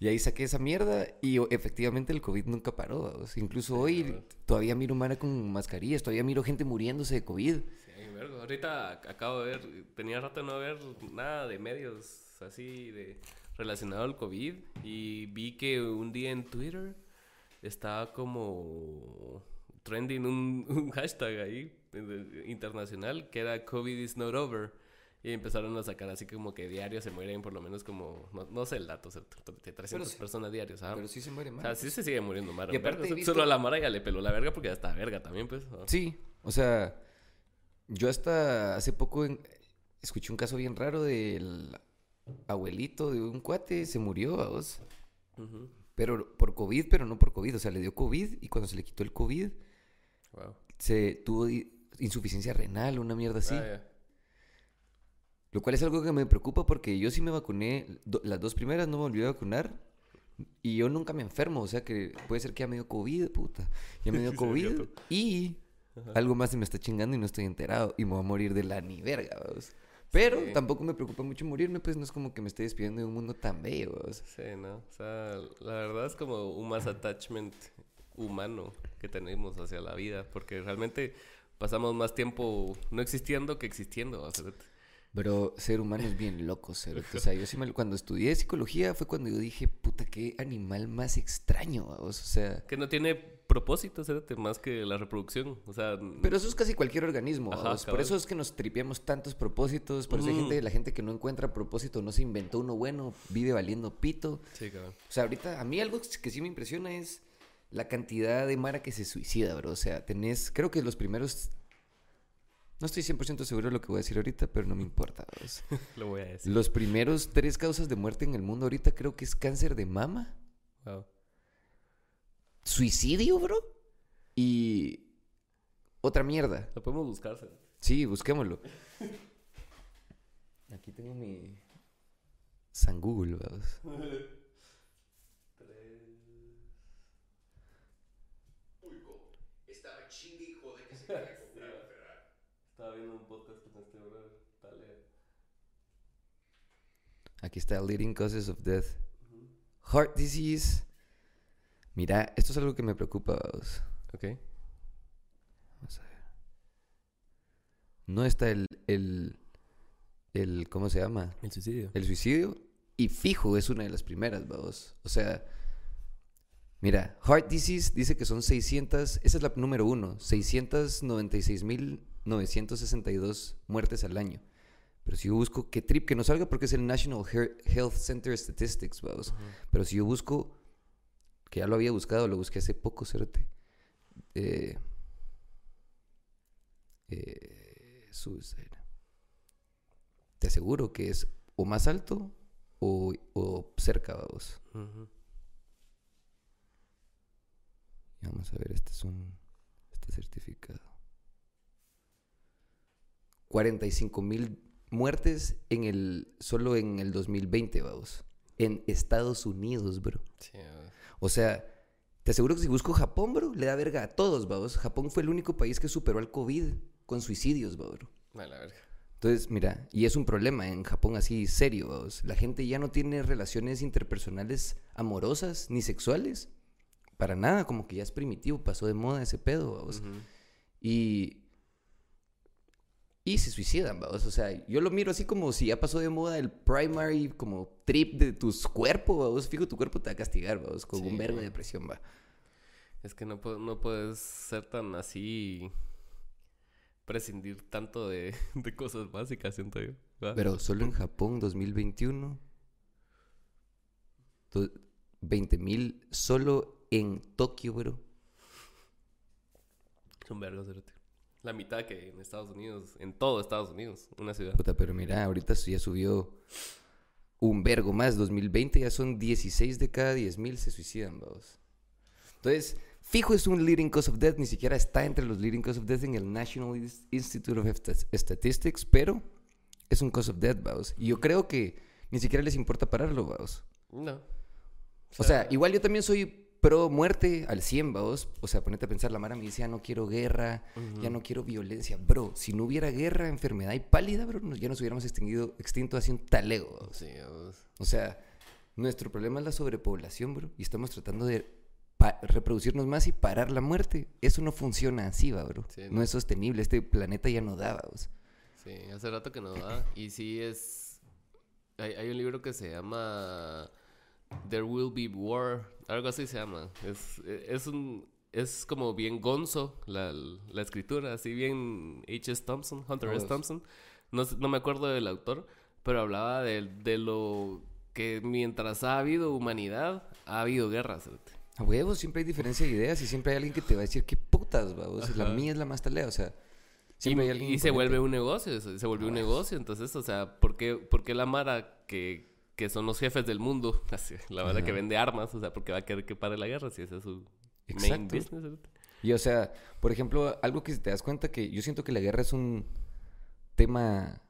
Y ahí saqué esa mierda y efectivamente el COVID nunca paró. Incluso Sí, hoy todavía miro mara con mascarillas, todavía miro gente muriéndose de COVID. Sí, vergo. Ahorita ac- acabo de ver, tenía rato de no ver nada de medios así de relacionado al COVID y vi que un día en Twitter estaba como trending un, un hashtag ahí eh, internacional que era COVID is not over y empezaron a sacar así como que diarios se mueren por lo menos como no, no sé el dato, o sea, de 300 sí- personas diarios. Pero sí se muere O más. sea, sí se sigue muriendo Mara. Y aparte O visto- Solo a la Mara ya le peló la verga porque ya está verga también, pues. Sí, o sea, yo hasta hace poco en- escuché un caso bien raro del abuelito de un cuate, se murió, vos. Ujú. Pero por COVID, pero no por COVID. O sea, le dio COVID y cuando se le quitó el COVID, Wow. se tuvo insuficiencia renal, una mierda así. Ah. Lo cual es algo que me preocupa porque yo sí me vacuné, do- las dos primeras no me volví a vacunar. Y yo nunca me enfermo, o sea que puede ser que ya me dio COVID, puta. Ya me dio COVID y algo más se me está chingando y no estoy enterado y me voy a morir de la ni verga. Pero Sí. tampoco me preocupa mucho morirme, pues no es como que me estoy despidiendo de un mundo tan bello. Sí, ¿no? O sea, la verdad es como un más attachment humano que tenemos hacia la vida, porque realmente pasamos más tiempo no existiendo que existiendo. Pero ser humano es bien loco, cerote. O sea, yo sí me, cuando estudié psicología fue cuando yo dije, puta, qué animal más extraño. O sea, que no tiene propósito, cerote, más que la reproducción. O sea, Pero eso es casi cualquier organismo. Ajá. Por eso es que nos tripeamos tantos propósitos. Por eso hay gente, la gente que no encuentra propósito, no se inventó uno bueno, vive valiendo pito. sí, cabrón. O sea, ahorita a mí algo que sí me impresiona es la cantidad de Mara que se suicida, bro. O sea, tenés, creo que los primeros... No estoy 100% seguro de lo que voy a decir ahorita, pero no me importa. vamos. Lo voy a decir. Los primeros tres causas de muerte en el mundo ahorita creo que es cáncer de mama, Wow. suicidio, bro, y otra mierda. Lo podemos buscar. Sí, busquémoslo. Aquí tengo mi San Google, vamos. Estaba viendo un podcast con este brother. Dale. Aquí está Leading Causes of Death. Heart disease. Mira, esto es algo que me preocupa, vamos. Ok. Vamos a ver. No está el, el, el, ¿cómo se llama? El suicidio. El suicidio. Y fijo es una de las primeras, vamos. O sea, mira, Heart Disease dice que son 600, esa es la número uno, 696.962 muertes al año. Pero si yo busco, que trip, que no salga porque es el National Health Center Statistics, vamos. Pero si yo busco, que ya lo había buscado, lo busqué hace poco, cérate. Eh, eh, suicide. Te aseguro que es o más alto o, o cerca, vamos. Y Vamos a ver, este es un. Este certificado. 45 mil muertes en el, solo en el 2020, vamos. En Estados Unidos, bro. Sí, O sea, te aseguro que si busco Japón, bro, le da verga a todos, vamos. Japón fue el único país que superó al COVID con suicidios, bro. a la verga. Entonces, mira, y es un problema en Japón así serio, vamos. La gente ya no tiene relaciones interpersonales amorosas ni sexuales. Para nada, como que ya es primitivo, pasó de moda ese pedo, vamos. Y. Y se suicidan, vamos. O sea, yo lo miro así como si ya pasó de moda el primary como trip de tus cuerpos, vamos. Fijo, tu cuerpo te va a castigar, vamos, con Sí. un verbo de depresión, va. Es que no, no puedes ser tan así. prescindir tanto de, de cosas básicas, siento yo. ¿va? Pero solo en Japón 2021. 20 mil solo en Tokio, bro. Son vergas. La mitad que en Estados Unidos, en todo Estados Unidos, una ciudad. Puta, pero mira, ahorita ya subió un vergo más. 2020 ya son 16 de cada 10 mil se suicidan, vamos. Entonces, fijo es un leading cause of death. Ni siquiera está entre los leading cause of death en el National Ins- Institute of Sta- Statistics, pero es un cause of death, vamos. Y yo creo que ni siquiera les importa pararlo, vamos. No. O sea, igual yo también soy pro muerte al 100, vamos. O sea, ponete a pensar, la Mara me dice, ya no quiero guerra, ya no quiero violencia. Bro, si no hubiera guerra, enfermedad y pálida, bro, ya nos hubiéramos extinguido, extinto así un talego. Sí, vos. O sea, nuestro problema es la sobrepoblación, bro. Y estamos tratando de reproducirnos más y parar la muerte. Eso no funciona así, va, bro. Sí, no. no. es sostenible. Este planeta ya no da, vamos. Sí, hace rato que no da. Y sí es. Hay, hay un libro que se llama There Will Be War. Algo así se llama. Es, es un. Es como bien gonzo la, la escritura, así bien H.S. Thompson, Hunter S. Thompson. No, no me acuerdo del autor, pero hablaba de, de lo que mientras ha habido humanidad, ha habido guerras. A huevos, siempre hay diferencia de ideas y siempre hay alguien que te va a decir qué putas, vamos. La mía es la más talea, o sea. Y, Siempre hay alguien y se vuelve un negocio, se se volvió un negocio. Entonces, o sea, ¿por qué, por qué la Mara que, que son los jefes del mundo, así, la Mara que vende armas, o sea, ¿por qué va a querer que pare la guerra si ese es su main Exacto. business? cerote? Y o sea, por ejemplo, algo que te das cuenta que yo siento que la guerra es un tema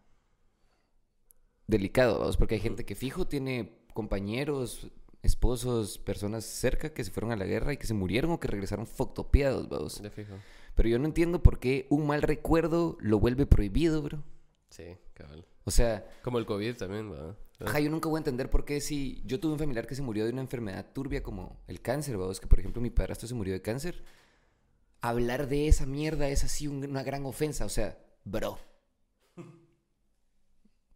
delicado, vamos, porque hay gente que fijo tiene compañeros, esposos, personas cerca que se fueron a la guerra y que se murieron o que regresaron foctopiados, vamos. De fijo. Pero yo no entiendo por qué un mal recuerdo lo vuelve prohibido, bro. Sí, cabal. O sea, Como el COVID también, ¿verdad? Ajá, yo nunca voy a entender por qué si yo tuve un familiar que se murió de una enfermedad turbia como el cáncer, vamos, que por ejemplo mi padrastro se murió de cáncer, hablar de esa mierda es así un- una gran ofensa, o sea, bro.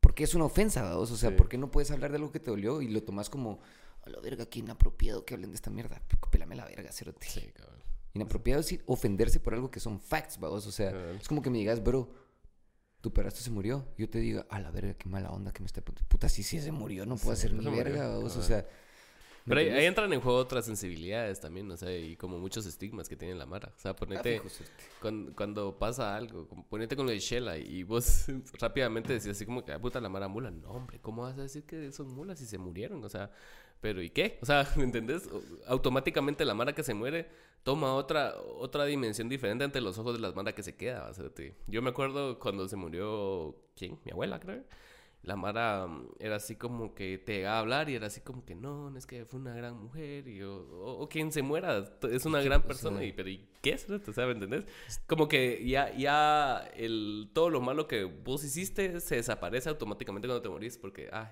¿Por qué es una ofensa, vamos? O sea, Sí. ¿por qué no puedes hablar de algo que te dolió y lo tomas como, a la verga, qué inapropiado que hablen de esta mierda? Pélame la verga, cerote. Sí, cabal. Inapropiado es ofenderse por algo que son facts, vamos. O sea, Cabal. es como que me digas, bro, tu padrastro se murió. Yo te diga, a la verga, qué mala onda que me está. Puta, sí, sí, se murió, no puedo Sí, hacer ni verga. O sea. ¿Me Pero ahí, entran en juego otras sensibilidades también, o sea, y como muchos estigmas que tiene la Mara. O sea, Ah, ponete, cerote. cuando, cuando pasa algo, ponete con lo de Shela y vos rápidamente decís así como que, ah, puta, la Mara mula. No, hombre, ¿cómo vas a decir que son mulas si se murieron? O sea, ¿pero y qué? O sea, ¿me entendés? Automáticamente la Mara que se muere toma otra, otra dimensión diferente ante los ojos de la Mara que se queda. O sea, yo me acuerdo cuando se murió, ¿quién? Mi abuela, creo. La Mara mm, era así como que te llegaba a hablar y era así como que no, no es que fue una gran mujer y o, o- o quien se muera es una gran persona y pero ¿y qué es? ¿me entendés? Como que ya ya el todo lo malo que vos hiciste se desaparece automáticamente cuando te morís porque ay,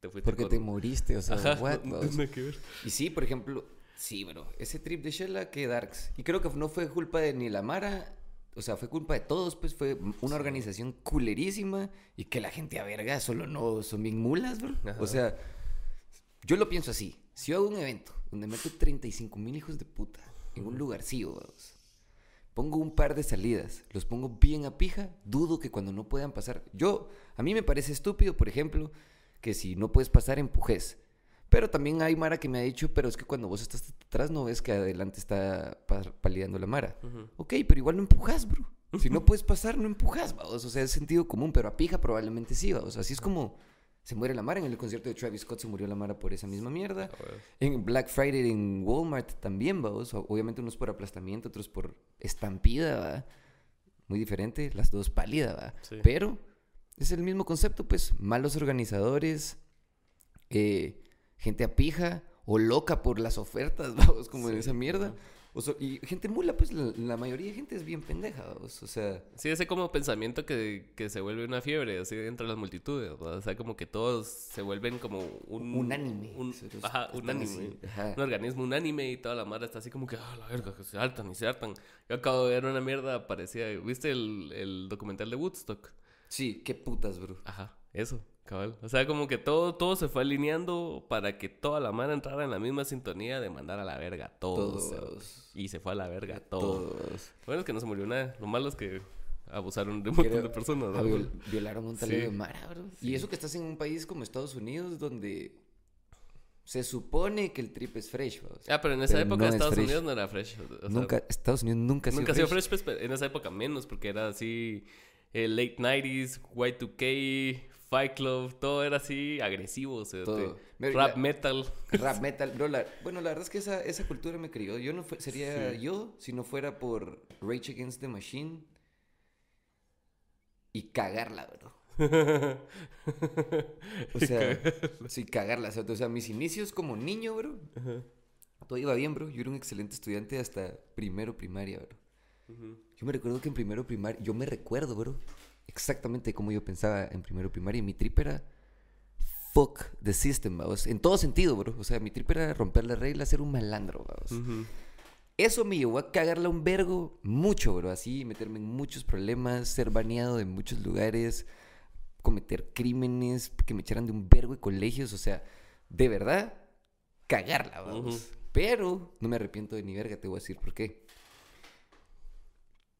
te fuiste Porque con- te moriste, o sea, Ajá, what, no, no que ver. Y sí, por ejemplo, sí, bro, ese trip de Shella que Darks. Y creo que no fue culpa de ni la Mara, o sea, fue culpa de todos, pues fue una organización culerísima y que la gente a verga solo no son bien mulas, bro. Ajá. O sea, yo lo pienso así. Si yo hago un evento donde meto 35 mil hijos de puta en un lugarcillo, vamos, pongo un par de salidas, los pongo bien a pija, dudo que cuando no puedan pasar. Yo, a mí me parece estúpido, por ejemplo, que si no puedes pasar, empujes. Pero también hay Mara que me ha dicho, pero es que cuando vos estás atrás no ves que adelante está pa- palideando la Mara. Ujú. Ok, pero igual no empujas, bro. Si no puedes pasar, no empujas, vamos. O sea, es sentido común, pero a pija probablemente sí, vamos. Así es como se muere la Mara. En el concierto de Travis Scott se murió la Mara por esa misma mierda. Ah. En Black Friday en Walmart también, vamos. Obviamente unos por aplastamiento, otros por estampida, ¿va? Muy diferente, las dos pálidas, ¿va? Sí. Pero es el mismo concepto, pues. Malos organizadores, eh, gente a pija o loca por las ofertas, vamos, como en esa mierda. ajá. O so- y gente mula, pues la, la mayoría de gente es bien pendeja, vamos. O sea, Sí, ese como pensamiento que, que se vuelve una fiebre así entre las multitudes. O sea, como que todos se vuelven como un... unánime. un- ajá, unánime. ajá. Un organismo unánime y toda la mara está así como que, ah, la verga, que se hartan y se hartan. Yo acabo de ver una mierda parecida. ¿Viste el, el documental de Woodstock? Sí, qué putas, bro. Ajá, eso, cabal. O sea, como que todo, todo se fue alineando para que toda la mara entrara en la misma sintonía de mandar a la verga a todos. Todos. Y se fue a la verga a todos. Todos. Bueno, es que no se murió nada. Lo malo es que abusaron de un montón de personas. ¿no? viol- violaron un Sí. de Mara, bro. Sí. Y eso que estás en un país como Estados Unidos donde se supone que el trip es fresh. Ah, pero en esa Pero época no es Estados fresh. Unidos no era fresh. o sea, nunca, Estados Unidos nunca ha sido Nunca ha sido fresh. fresh, pues, pero en esa época menos, porque era así eh, late 90s, Y2K, Fight Club, todo era así agresivo, o sea, Todo. te- Mira, rap la- metal. Rap metal, bro. la- bueno, la verdad es que esa, esa cultura me crió. Yo no fue- sería Sí. yo si no fuera por Rage Against the Machine y cagarla, bro. O sea, sí, cagarla. O sea, o sea, mis inicios como niño, bro. Todo iba bien, bro. Yo era un excelente estudiante hasta primero primaria, bro. Yo me recuerdo que en primero primaria, yo me recuerdo, bro, exactamente como yo pensaba en primero primaria. Y mi trip era fuck the system, vamos. En todo sentido, bro. O sea, mi trip era romper las reglas, ser un malandro, vamos. Eso me llevó a cagarla un vergo mucho, bro. Así, meterme en muchos problemas, ser baneado de muchos lugares, cometer crímenes, que me echaran de un vergo de colegios. O sea, de verdad, cagarla, vamos. Pero no me arrepiento de ni verga, te voy a decir por qué.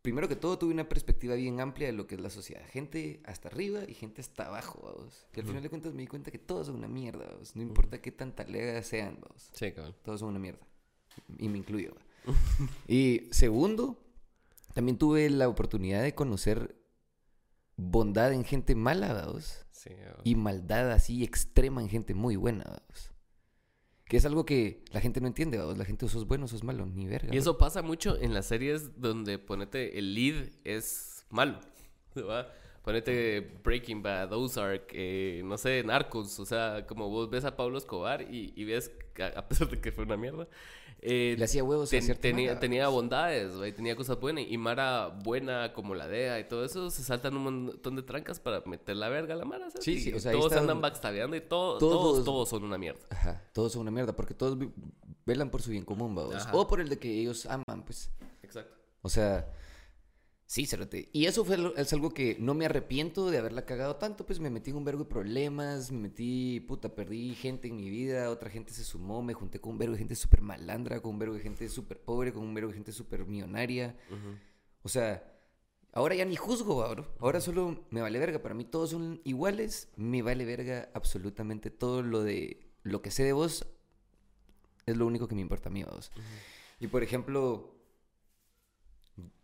Primero que todo, tuve una perspectiva bien amplia de lo que es la sociedad. Gente hasta arriba y gente hasta abajo, vamos. Y al final de cuentas me di cuenta que todos son una mierda, vamos. No importa qué tan talega sean, vamos Sí, cabrón. todos son una mierda. Y me incluyo. y segundo, también tuve la oportunidad de conocer bondad en gente mala, vamos. Sí. Y maldad así extrema en gente muy buena, vamos. Que es algo que la gente no entiende. La gente o sos bueno o sos malo, ni verga. Y eso pasa mucho en las series donde ponete el lead es malo. ¿va? Ponete Breaking Bad, Ozark, eh, no sé, Narcos. O sea, como vos ves a Pablo Escobar y, y ves, a a pesar de que fue una mierda, eh, Le hacía huevos ten- tenía, tenía bondades, tenía cosas buenas. Y Mara buena como la DEA y todo eso, se saltan un montón de trancas para meter la verga a la Mara. ¿sabes? Sí, sí, o sea, todos andan donde- backstabeando y todo- Todos- todos, todos son una mierda. Ajá, todos son una mierda porque todos velan por su bien común. Ajá. O por el de que ellos aman, pues. Exacto. O sea, sí, cerote. Y eso fue lo- es algo que no me arrepiento de haberla cagado tanto, pues me metí en un vergo de problemas, me metí, puta, perdí gente en mi vida, otra gente se sumó, me junté con un vergo de gente súper malandra, con un vergo de gente súper pobre, con un vergo de gente súper millonaria. O sea, ahora ya ni juzgo, ahora. Ahora solo me vale verga. Para mí todos son iguales. Me vale verga absolutamente todo lo de lo que sé de vos. Es lo único que me importa a mí, vos. Y por ejemplo,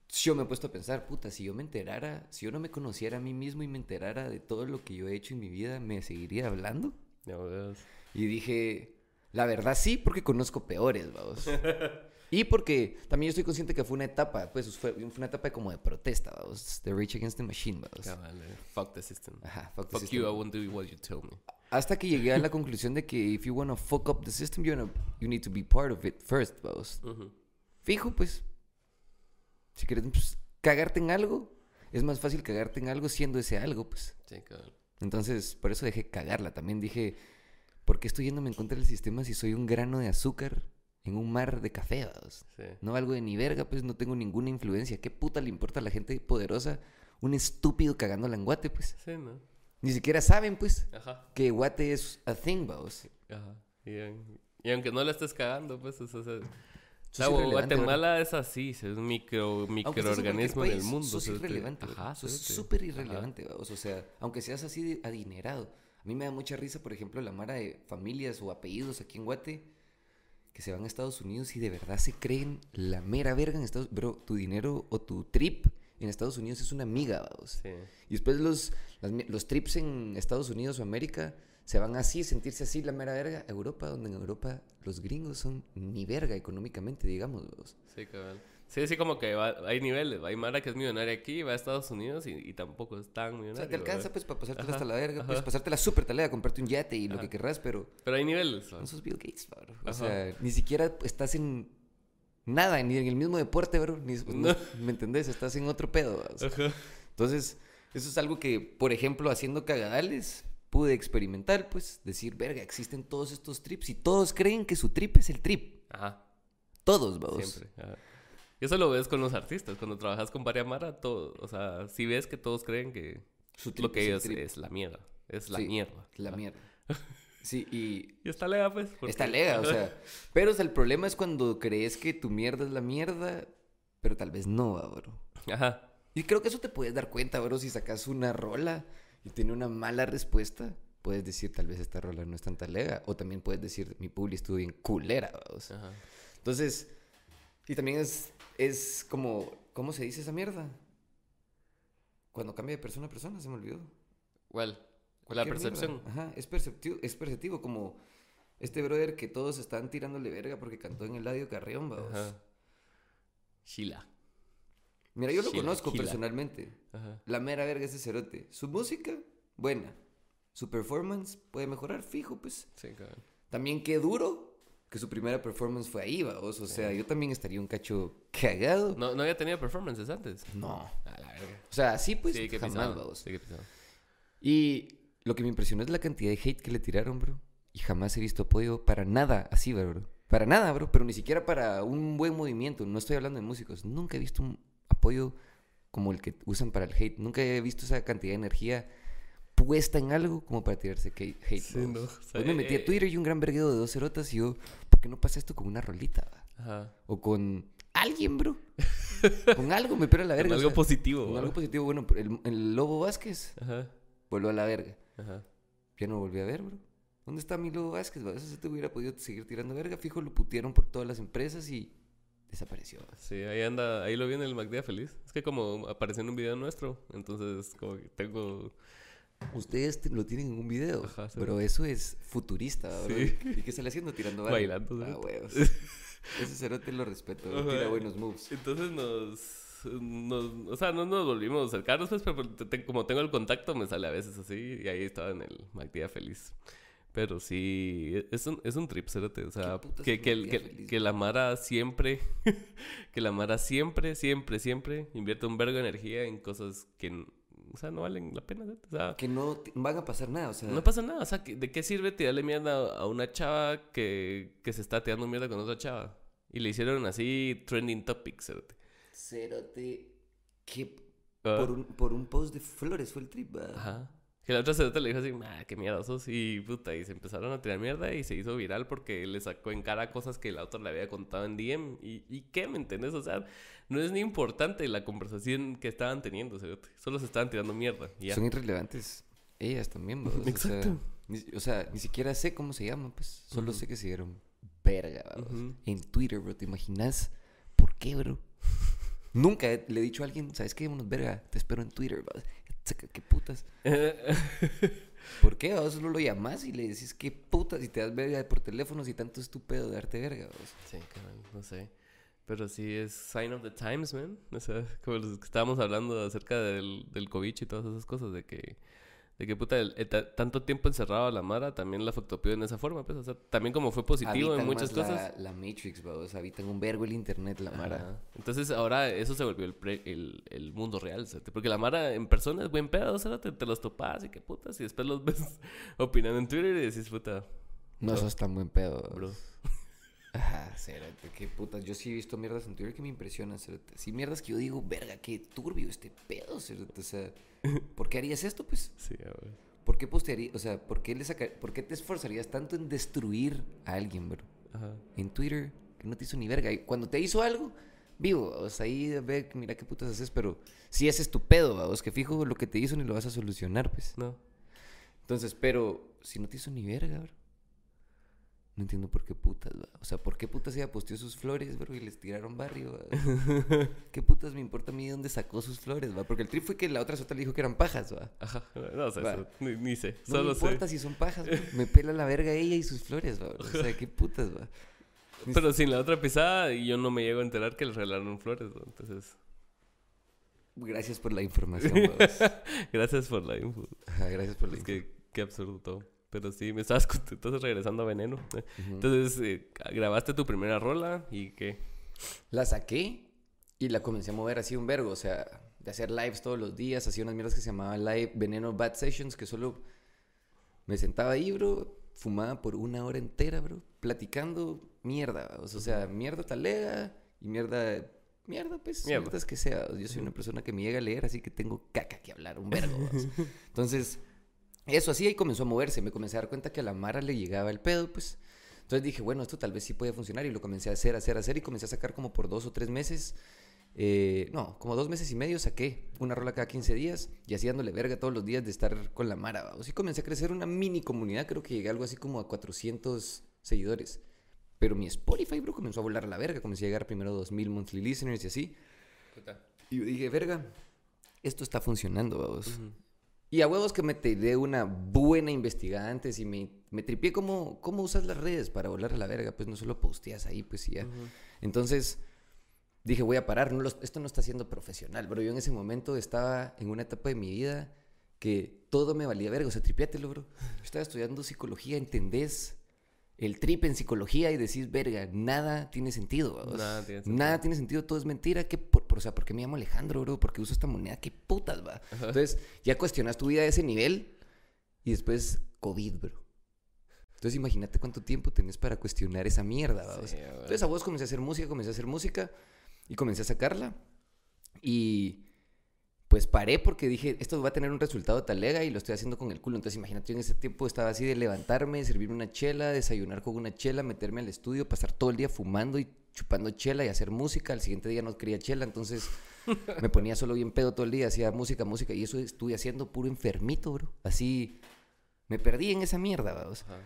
yo me he puesto a pensar, puta, si yo me enterara, si yo no me conociera a mí mismo y me enterara de todo lo que yo he hecho en mi vida, ¿me seguiría hablando? Ya ves. Y dije, la verdad sí, porque conozco peores, vamos. y porque también yo estoy consciente que fue una etapa, pues fue, fue una etapa como de protesta, vamos. De Rage Against the Machine, vamos. Fuck the system. Ajá, fuck the Fuck system. you, I won't do what you tell me. Hasta que llegué a la conclusión de que if you wanna fuck up the system, you, wanna- you need to be part of it first, vamos. Fijo, pues. Si quieres pues, cagarte en algo, es más fácil cagarte en algo siendo ese algo, pues. Sí, cabal. Entonces, por eso dejé cagarla. También dije, ¿por qué estoy yéndome en contra del sistema si soy un grano de azúcar en un mar de café? Sí. No valgo de ni verga, pues no tengo ninguna influencia. ¿Qué puta le importa a la gente poderosa un estúpido cagándola en Guate, pues? Sí, ¿no? Ni siquiera saben, pues, Ajá. que Guate es a thing, vamos. Ajá. Y, y aunque no la estés cagando, pues, es, es, es- o Sos irrelevante, Guatemala es así, es un micro, microorganismo en el mundo. Sos cerote. irrelevante, Ajá, sos súper irrelevante, vamos. O sea, aunque seas así de adinerado. A mí me da mucha risa, por ejemplo, la mara de familias o apellidos aquí en Guate que se van a Estados Unidos y de verdad se creen la mera verga en Estados Bro, tu dinero o tu trip en Estados Unidos es una amiga, vamos. Sí. Y después los, las los trips en Estados Unidos o América se van así, sentirse así la mera verga Europa, donde en Europa los gringos son ni verga económicamente, digamos, vamos. Sí, cabal. Sí, sí, como que va- hay niveles. Hay Mara que es millonaria aquí, va a Estados Unidos y, y tampoco es tan millonario. O sea, te alcanza ¿verdad? pues para pasártela Ajá, hasta la verga, pues ajá. pasártela súper talea, comprarte un yate y lo que querrás, pero Pero hay niveles. no sos Bill Gates, bro. O Ajá. sea, ni siquiera estás en nada, ni en el mismo deporte, bro. Ni, No. ¿Me entendés? Estás en otro pedo. o sea. Entonces, eso es algo que, por ejemplo, haciendo cagadales, pude experimentar, pues, decir, verga, existen todos estos trips y todos creen que su trip es el trip. Ajá. Todos, vamos. Siempre. ajá. Y eso lo ves con los artistas. Cuando trabajas con varias Mara, todo, o sea, si ves que todos creen que Su trip lo que es trip. es la mierda. Es la Sí, mierda. La mierda. Sí, y Y está lega, pues. porque- Está lega, o sea. Pero o sea, el problema es cuando crees que tu mierda es la mierda, pero tal vez no, bro. Ajá. Y creo que eso te puedes dar cuenta, bro, si sacas una rola y tiene una mala respuesta. Puedes decir, tal vez esta rola no es tan talega. O también puedes decir, mi publi estuvo bien culera, o sea. Ajá. Entonces, y también es, es como, ¿cómo se dice esa mierda? Cuando cambia de persona a persona, se me olvidó. ¿Cuál? La percepción. mierda. Ajá, es perceptivo, es perceptivo, como este brother que todos están tirándole verga porque cantó en el Eladio Carrión, vamos. Ajá. Mira, yo lo Gila, conozco gila. personalmente. Ajá. La mera verga ese cerote. Su música, buena. Su performance puede mejorar, fijo, pues. Sí, cabrón. También qué duro que su primera performance fue ahí, vamos. O sea, yo también estaría un cacho cagado. No, no había tenido performances antes. No. A la verga. O sea, sí, pues, sí, que jamás, pisado. vamos. Sí, que pisado. Y lo que me impresionó es la cantidad de hate que le tiraron, bro. Y jamás he visto apoyo para nada así, bro. Para nada, bro. Pero ni siquiera para un buen movimiento. No estoy hablando de músicos. Nunca he visto un apoyo como el que usan para el hate. Nunca he visto esa cantidad de energía puesta en algo como para tirarse hate. Sí, bro. no, o Hoy sea, me metí eh, a Twitter y un gran vergueo de dos cerotas y yo, ¿por qué no pasa esto con una rolita? Ajá. O con alguien, bro. con algo me pega la verga. Con o algo sea, positivo. con algo positivo. Bueno, el, el Lobo Vázquez Ajá. volvió a la verga. Ajá. Ya no lo volví a ver, bro. ¿Dónde está mi Lobo Vázquez? va? Eso se te hubiera podido seguir tirando verga. Fijo, lo putearon por todas las empresas y desapareció. Sí, ahí anda, ahí lo vi en el MacDía feliz. Es que como apareció en un video nuestro, entonces como que tengo... Ustedes te- lo tienen en un video. Ajá. Pero eso es futurista. Sí. ¿Y qué sale haciendo? Tirando. Bailando, Ah, ¿no? huevos. Ese cerote lo respeto. Ajá. Tira buenos moves. Entonces nos... nos- o sea, no nos volvimos cercanos, pues, pero te- te- como tengo el contacto, me sale a veces así, y ahí estaba en el MacDía feliz. Pero sí, e, es un, es un trip, cerote, o sea, que, que, que, Feliz, que la Mara siempre, que la Mara siempre, siempre, siempre invierte un vergo de energía en cosas que, o sea, no valen la pena, cerote, o sea, Que no te- van a pasar nada, o sea. no pasa nada, o sea, ¿qué- ¿de qué sirve tirarle mierda a una chava que, que se está tirando mierda con otra chava? Y le hicieron así trending topics, cerote. Cerote. Que Ah. por, un, por un post de flores fue el trip, va. Ajá. Que la otra cerote le dijo así, ah, qué mierda sos. Y puta, y se empezaron a tirar mierda y se hizo viral porque le sacó en cara cosas que la otra le había contado en DM. ¿Y, y qué? ¿Me entendés? O sea, no es ni importante la conversación que estaban teniendo, cerote. Solo se estaban tirando mierda. ya. Son irrelevantes ellas también. O sea, Exacto. ni, o sea, ni siquiera sé cómo se llaman, pues. Solo sé que se dieron verga. Ujú. En Twitter, bro. ¿Te imaginas? ¿Por qué, bro? Nunca le he dicho a alguien, ¿sabes qué? Verga. Te espero en Twitter, va. ¿Qué putas? ¿Por qué? Vos solo lo llamas y le decís qué putas y te das verga por teléfono si tanto es tu pedo de darte verga. vos? Sí, cabrón, no sé. Pero sí es sign of the times, man. O sea, como los que estábamos hablando acerca del, del COVID y todas esas cosas, de que, de que puta, el- el ta- tanto tiempo encerrado a la Mara también la afectó en esa forma, pues. O sea, también como fue positivo en muchas más cosas. La, la Matrix, va. O sea, habitan un vergo el internet, la mara. Ajá. Entonces ahora eso se volvió el, pre- el, el mundo real, ¿sabes? porque la Mara en persona es buen pedo, ¿sabes? Te, te los topas y qué putas, y después los ves opinando en Twitter y decís, puta, No sos tan buen pedo. bro. Ajá, cérate, qué putas. Yo sí he visto mierdas en Twitter que me impresionan, cérate. Sí, mierdas que yo digo, verga, qué turbio este pedo, cérate. O sea, ¿por qué harías esto, pues? Sí, a ver. ¿Por qué postearías? O sea, ¿por qué, le saca... ¿por qué te esforzarías tanto en destruir a alguien, bro? Ajá. En Twitter, que no te hizo ni verga. Y cuando te hizo algo, vivo, o sea, ahí ve, mira qué putas haces, pero si es tu pedo, vamos, que fijo lo que te hizo ni lo vas a solucionar, pues. No. Entonces, pero si no te hizo ni verga, bro. No entiendo por qué putas, va. O sea, ¿por qué putas ella posteó sus flores, bro? Y les tiraron barrio, va? ¿Qué putas me importa a mí de dónde sacó sus flores, va? Porque el trip fue que la otra sota le dijo que eran pajas, va. Ajá. No sé, Va. ni, ni sé. No Solo me importa sé. si son pajas, bro. Me pela la verga ella y sus flores, va. O sea, ¿qué putas, va? Pero sin la otra pisada, yo no me llego a enterar que le regalaron flores, ¿no? Entonces, Gracias por la información, va. gracias por la info. Ajá, gracias por la Es info. que, qué absurdo todo. Pero sí, me estabas entonces regresando a Veneno. Ujú. Entonces, eh, grabaste tu primera rola y qué. La saqué y la comencé a mover así un vergo, o sea, de hacer lives todos los días, hacía unas mierdas que se llamaban Live Veneno Bad Sessions, que solo me sentaba ahí, bro, fumaba por una hora entera, bro, platicando mierda, o sea, o sea, mierda talega y mierda, mierda, pues, Mierda. mierdas que sea. Yo soy una persona que me llega a leer, así que tengo caca que hablar, un vergo. vamos. Entonces, eso así ahí comenzó a moverse, me comencé a dar cuenta que a la Mara le llegaba el pedo, pues. Entonces dije, bueno, esto tal vez sí puede funcionar y lo comencé a hacer, hacer, hacer y comencé a sacar como por dos o tres meses. eh, no, como dos meses y medio saqué una rola cada 15 días y así dándole verga todos los días de estar con la Mara. ¿va? O sí comencé a crecer una mini comunidad, creo que llegué a algo así como a 400 seguidores. Pero mi Spotify, bro, comenzó a volar a la verga. Comencé a llegar primero a 2000 monthly listeners y así. Y yo dije, verga, esto está funcionando, vamos. Y a huevos que me tiré una buena investigada antes y me, me tripié cómo, cómo usas las redes para volar a la verga. Pues no solo posteas ahí, pues y ya. Entonces dije, voy a parar. No, esto no está siendo profesional, bro. Yo en ese momento estaba en una etapa de mi vida que todo me valía verga. O sea, tripiátelo, bro. Yo estaba estudiando psicología, entendés el trip en psicología y decís, verga, nada tiene sentido. Nada tiene sentido. Nada tiene sentido, todo es mentira. ¿Qué por, por- o sea, ¿por qué me llamo Alejandro, bro? ¿Por qué uso esta moneda? ¿Qué putas, va? Entonces, ya cuestionas tu vida a ese nivel y después COVID, bro. Entonces, imagínate cuánto tiempo tenés para cuestionar esa mierda, va. Sí, Entonces, a vos comencé a hacer música, comencé a hacer música y comencé a sacarla. Y pues paré porque dije, esto va a tener un resultado talega y lo estoy haciendo con el culo. Entonces, imagínate, yo en ese tiempo estaba así de levantarme, servirme una chela, desayunar con una chela, meterme al estudio, pasar todo el día fumando y chupando chela y hacer música. Al siguiente día no quería chela, entonces me ponía solo bien pedo todo el día, hacía música, música y eso estuve haciendo puro enfermito, bro. Así me perdí en esa mierda, vamos. Ajá.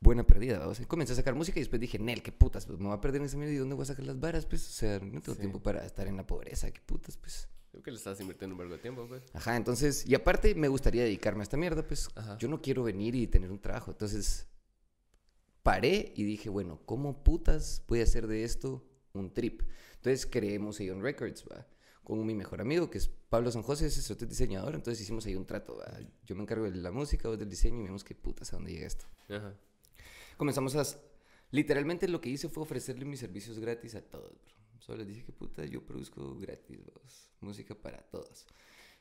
Buena perdida, vamos. Comencé a sacar música y después dije, Nel, qué putas, pues me voy a perder en esa mierda y dónde voy a sacar las varas, pues. O sea, no tengo Sí. tiempo para estar en la pobreza, qué putas, pues. Creo que le estás invirtiendo un vergo de tiempo, pues. Ajá, entonces, y aparte me gustaría dedicarme a esta mierda, pues Ajá. yo no quiero venir y tener un trabajo. Entonces, paré y dije, bueno, ¿cómo putas voy a hacer de esto un trip? Entonces creé Museion Records, va. con mi mejor amigo, que es Pablo San José, ese es diseñador. Entonces hicimos ahí un trato. ¿va? Yo me encargo de la música, vos del diseño y vemos qué putas a dónde llega esto. Ajá. Comenzamos a... Literalmente lo que hice fue ofrecerle mis servicios gratis a todos, bro. Solo les dije que puta, yo produzco gratis, vos. Música para todos.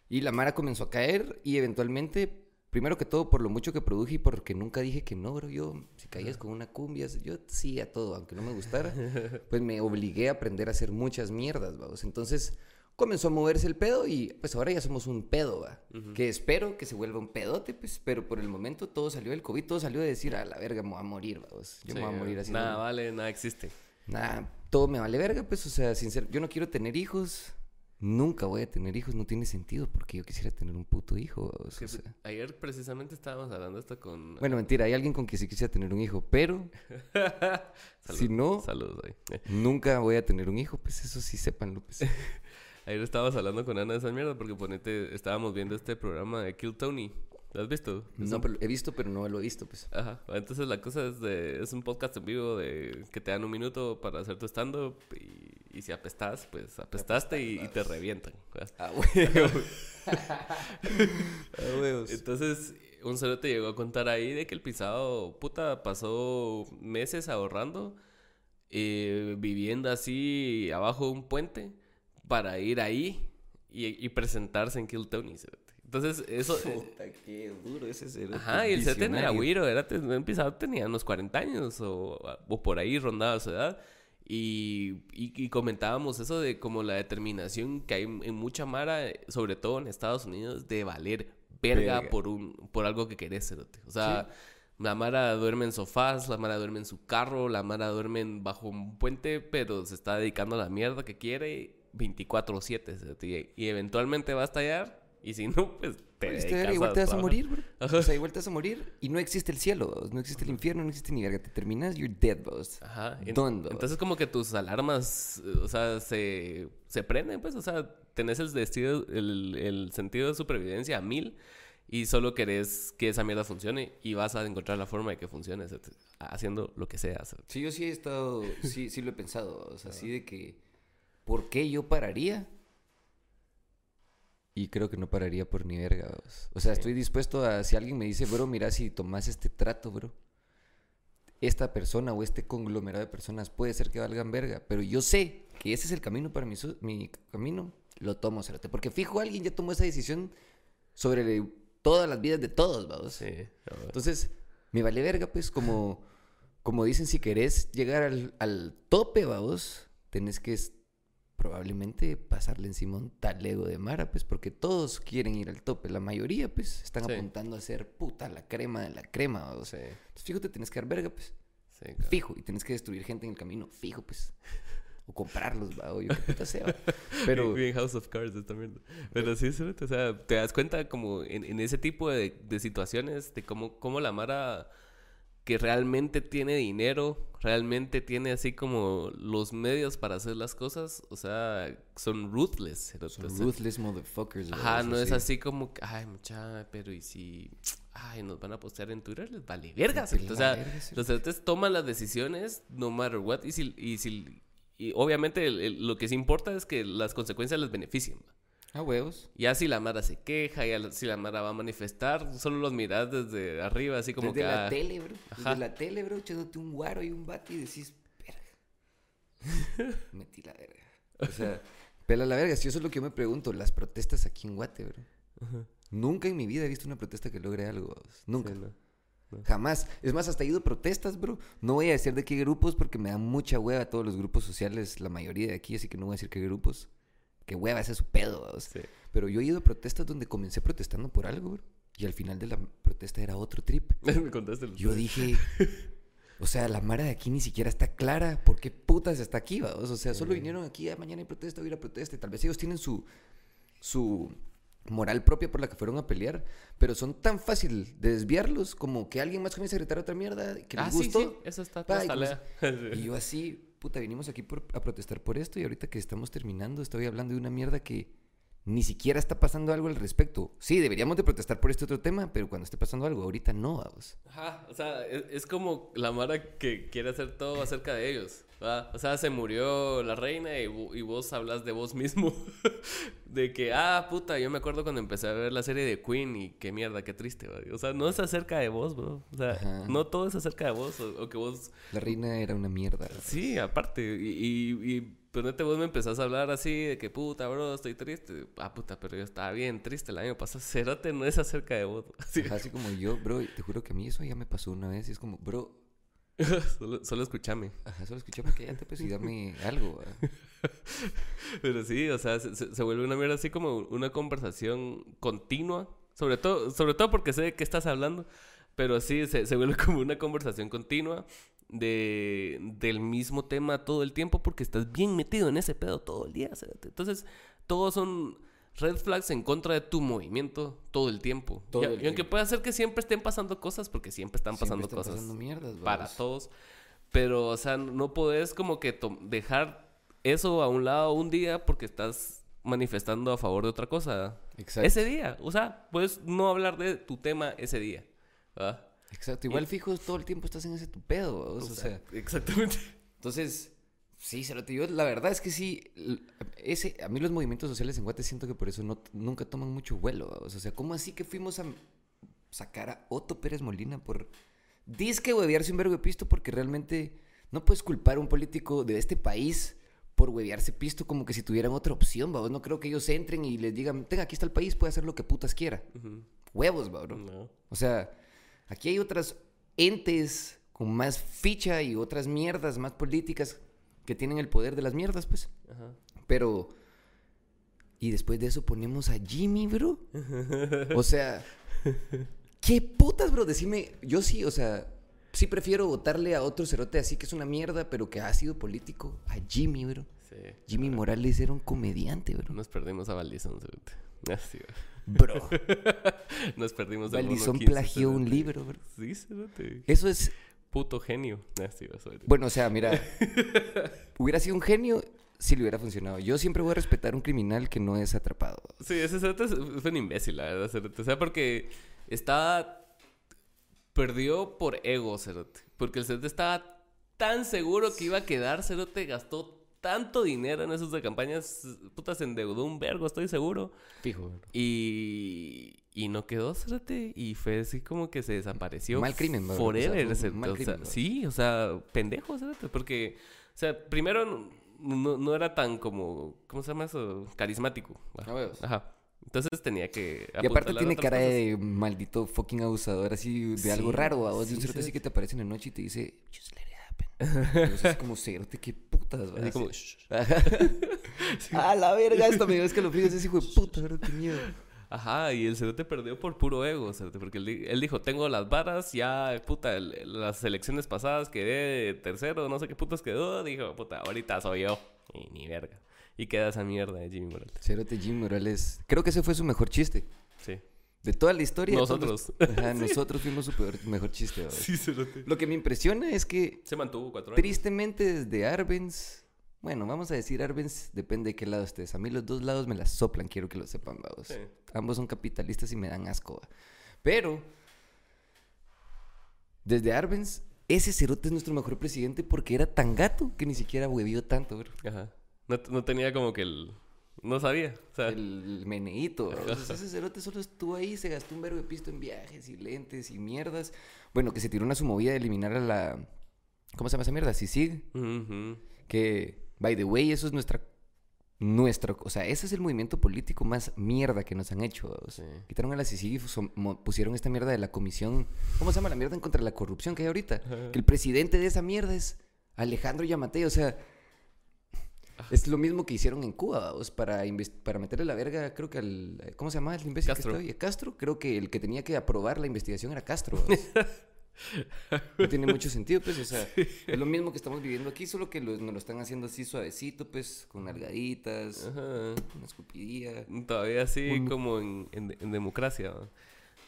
Y la Mara comenzó a caer y eventualmente, primero que todo, por lo mucho que produje y porque nunca dije que no, bro. Yo, si caías con una cumbia, yo sí a todo, aunque no me gustara, pues me obligué a aprender a hacer muchas mierdas, vamos. Entonces comenzó a moverse el pedo y pues ahora ya somos un pedo, va. Que espero que se vuelva un pedote, pues, pero por el momento todo salió del COVID, todo salió de decir, a la verga, me voy a morir, vamos. Yo me voy a morir así. Nada vale, nada existe. Nada, todo me vale verga, pues, o sea, sincero, yo no quiero tener hijos. Nunca voy a tener hijos, no tiene sentido porque yo quisiera tener un puto hijo. O sea, ayer precisamente estábamos hablando esto con... Bueno, mentira, hay alguien con quien sí quisiera tener un hijo, pero si no, Saludos ahí. nunca voy a tener un hijo, pues eso sí sépanlo. Pues. Ayer estábamos hablando con Ana de esa mierda porque ponete, estábamos viendo este programa de Kill Tony. ¿Lo has visto? No, pero he visto, pero no lo he visto, pues. Ajá. Entonces la cosa es de... Es un podcast en vivo de... Que te dan un minuto para hacer tu stand-up y, y si apestas, pues apestaste y, y te revientan. Ah, huevos. ah, huevos. Entonces, un solo te llegó a contar ahí de que el pisado, puta, pasó meses ahorrando, eh, viviendo así abajo de un puente para ir ahí y, y presentarse en Kill Tony. Entonces, eso... eh, Puta, qué duro ese cerote Ajá, y el set era güiro, era pisado tenía unos 40 años o, o por ahí rondaba su edad. Y, y, y comentábamos eso de como la determinación que hay en mucha mara, eh, sobre todo en Estados Unidos, de valer verga, Verga. por un por algo que querés, cerote. O sea, la mara duerme en sofás, la mara duerme en su carro, la mara duerme bajo un puente, pero se está dedicando a la mierda que quiere 24/7, cerote. y, y eventualmente va a estallar. Y si no, pues te Este, dedicas igual te vas a morir, bro. O sea, igual te vas a morir y no existe el cielo, no existe el infierno, no existe ni verga. Te terminas, you're dead, vos. Ajá. Done, vos. Entonces como que tus alarmas, o sea, se, se prenden, pues, o sea, tenés el, destino, el, el sentido de supervivencia a mil y solo querés que esa mierda funcione y vas a encontrar la forma de que funcione, haciendo lo que sea. Sí, yo sí he estado, sí, sí lo he pensado, o sea, así de que, ¿por qué yo pararía? Y creo que no pararía por ni verga, vos. O sea, estoy dispuesto a, si alguien me dice, bro, mira, si tomas este trato, bro, esta persona o este conglomerado de personas puede ser que valgan verga, pero yo sé que ese es el camino para mi, su- mi camino, lo tomo, cerote. Porque fijo, alguien ya tomó esa decisión sobre todas las vidas de todos, vamos. Sí. Entonces, me vale verga, pues, como, como dicen, si querés llegar al, al tope, vamos, tenés que probablemente pasarle encima un talego de Mara, pues, porque todos quieren ir al tope. La mayoría, pues, están Sí. apuntando a ser puta la crema de la crema, vamos. Sí, Entonces, fijo, te tenés que dar verga, pues, sí, claro. fijo, y tenés que destruir gente en el camino, fijo, pues. O comprarlos, va, o yo qué puta sea. Pero, Bien House of Cards esta mierda. Pero sí, sí, o sea, te das cuenta como en, en ese tipo de, de situaciones de cómo, cómo la Mara que realmente tiene dinero, realmente tiene así como los medios para hacer las cosas, o sea, son ruthless. son sea, ruthless motherfuckers, Ajá, no es así. como, que, ay, mucha, pero y si, ay, nos van a postear en Twitter, les vale verga. Les cerote, O sea, verga, los toman las decisiones no matter what, y si, y si, y obviamente el- el- lo que sí importa es que las consecuencias les beneficien. Ah, huevos. Ya si la Mara se queja, ya si la Mara va a manifestar, solo los mirás desde arriba, así como Desde que... la ah, tele, bro. Ajá. Desde la tele, bro, echándote un guaro y un bate y decís, verga. Metí la verga. O sea, pela la verga. Si eso es lo que yo me pregunto, las protestas aquí en Guate, bro. Nunca en mi vida he visto una protesta que logre algo. Nunca. sí, no. Jamás. Es más, hasta he ido a protestas, bro. No voy a decir de qué grupos porque me da mucha hueva todos los grupos sociales, la mayoría de aquí, así que no voy a decir qué grupos. Qué hueva, ese es su pedo. Sí. Pero yo he ido a protestas donde comencé protestando por algo, bro. Y al final de la protesta era otro trip. Me contaste el- Yo dije, o sea, la Mara de aquí ni siquiera está clara. ¿Por qué putas está aquí, vamos? O sea, solo vinieron aquí, ah, mañana hay protesta, voy a ir a protesta. Y tal vez ellos tienen su, su moral propia por la que fueron a pelear. Pero son tan fácil de desviarlos como que alguien más comienza a gritar otra mierda que Ah, les sí, gustó. sí, eso está Pa, y. Y yo así, puta, vinimos aquí por- a protestar por esto y ahorita que estamos terminando estoy hablando de una mierda que ni siquiera está pasando algo al respecto. Sí, deberíamos de protestar por este otro tema, pero cuando esté pasando algo, ahorita no, vamos. Ajá, o sea, es, es como la Mara que quiere hacer todo acerca de ellos. O sea, se murió la reina y, y vos hablas de vos mismo. de que, ah, puta, yo me acuerdo cuando empecé a ver la serie de Queen y qué mierda, qué triste. ¿va? O sea, no es acerca de vos, bro. O sea, Ajá. no todo es acerca de vos o, o que vos La reina era una mierda. Sí, aparte. Y, y, y ponete vos me empezás a hablar así de que puta, bro, estoy triste. Ah, puta, pero yo estaba bien triste el año pasado. Cerote no es acerca de vos. Así, Ajá, Así como yo, bro, te juro que a mí eso ya me pasó una vez y es como, bro, solo, solo escúchame. ajá, solo escuchame cállate pues y dame algo. Pero sí, o sea, se, vuelve una mierda así como una conversación continua. Sobre todo, sobre todo porque sé de qué estás hablando. Pero sí, se, se vuelve como una conversación continua de, del mismo tema todo el tiempo porque estás bien metido en ese pedo todo el día. Entonces, todos son red flags en contra de tu movimiento todo el tiempo. Todo y, el y aunque puede ser que siempre estén pasando cosas, porque siempre están Siempre pasando están cosas pasando mierdas, para todos. Pero, o sea, no podés como que dejar eso a un lado un día porque estás manifestando a favor de otra cosa. Exacto. Ese día. O sea, puedes no hablar de tu tema ese día. ¿verdad? Exacto. Igual fijo, todo el tiempo estás en ese tu pedo, o sea. Exactamente. Entonces, sí, Cerote, yo la verdad es que sí, ese, a mí los movimientos sociales en Guate siento que por eso no, nunca toman mucho vuelo. O sea, ¿cómo así que fuimos a sacar a Otto Pérez Molina por disque huevearse un vergo de pisto? Porque realmente no puedes culpar a un político de este país por huevearse pisto como que si tuvieran otra opción, ¿va? No creo que ellos entren y les digan, tenga, aquí está el país, puede hacer lo que putas quiera. Huevos, ¿va, bro? No. O sea, aquí hay otras entes con más ficha y otras mierdas más políticas que tienen el poder de las mierdas, pues. Ajá. Pero... Y después de eso ponemos a Jimmy, bro. O sea... ¿Qué putas, bro? Decime... Yo sí, o sea... Sí prefiero votarle a otro cerote así que es una mierda, pero que ha sido político. A Jimmy, bro. Sí. Jimmy Morales era un comediante, bro. Nos perdimos a Valdizón. cerote. Así, Bro. Nos perdimos del Valdizón mono 15, plagió un libro, bro. Sí, cerote. Eso es Puto genio. Cerote. Bueno, o sea, mira, hubiera sido un genio si le hubiera funcionado. Yo siempre voy a respetar a un criminal que no es atrapado. Sí, ese cerote es- un imbécil, la verdad, cerote. O sea, porque estaba... Perdió por ego, cerote. Porque el cerote estaba tan seguro que iba a quedar, cerote. Gastó tanto dinero en esas de campañas. Puta, se endeudó un vergo, estoy seguro. Fijo. Y... Y no quedó, cerote. Y fue así como que se desapareció. Mal crimen. O sea, Forever, un mal O crimen, sí, o sea, pendejo, cerote. Porque... O sea, primero... no- No, era tan como... ¿Cómo se llama eso? Carismático. A. Ajá. Entonces tenía que. Y aparte tiene cara cosas. de maldito fucking abusador, así de algo raro. O de sí, un cerote sí. así que te aparece en la noche y te dice, just let. Entonces es como, cerote, qué putas. Así como. Así. A la verga, esta me es que lo fijas ese hijo de puta, cerote, qué miedo. Ajá, y el cerote perdió por puro ego, cerote, porque él, di- él dijo, tengo las varas, ya, puta, el- las elecciones pasadas quedé tercero, no sé qué putas quedó, dijo, puta, ahorita soy yo, y ni verga. Y queda esa mierda de Jimmy Morales. Cerote Jim Morales. Creo que ese fue su mejor chiste. Sí. De toda la historia. los- Nosotros. Ajá, nosotros fuimos su peor- mejor chiste. ¿va? Sí, cerote. Lo que me impresiona es que Se mantuvo cuatro años. tristemente desde Arbenz, bueno, vamos a decir Arbenz, depende de qué lado estés. A mí los dos lados me la soplan, quiero que lo sepan, vamos. Sí. Ambos son capitalistas y me dan asco. va. Pero desde Arbenz, ese cerote es nuestro mejor presidente porque era tan gato que ni siquiera huevió tanto, bro. Ajá. No, no tenía como que el... No sabía. O sea, El meneíto. bro. Entonces, ese cerote solo estuvo ahí, se gastó un verbo de pisto en viajes y lentes y mierdas. Bueno, que se tiró una su movida de eliminar a la... ¿Cómo se llama esa mierda? Ujú. Que, by the way, eso es nuestra... Nuestro, o sea, ese es el movimiento político más mierda que nos han hecho. o sea, Sí. Quitaron a la CICIG y pusieron esta mierda de la comisión. ¿Cómo se llama la mierda en contra de la corrupción que hay ahorita? Que el presidente de esa mierda es Alejandro Yamatei. O sea, es lo mismo que hicieron en Cuba, vamos, para, para meterle la verga, creo que al... ¿Cómo se llama el imbécil Castro. que está hoy? Castro. Creo que el que tenía que aprobar la investigación era Castro. No tiene mucho sentido, pues, o sea, es lo mismo que estamos viviendo aquí, solo que lo- nos lo están haciendo así suavecito, pues, con nalgaditas, Ajá. una escupidilla. Todavía sí, Un- como en, en- en democracia. ¿no?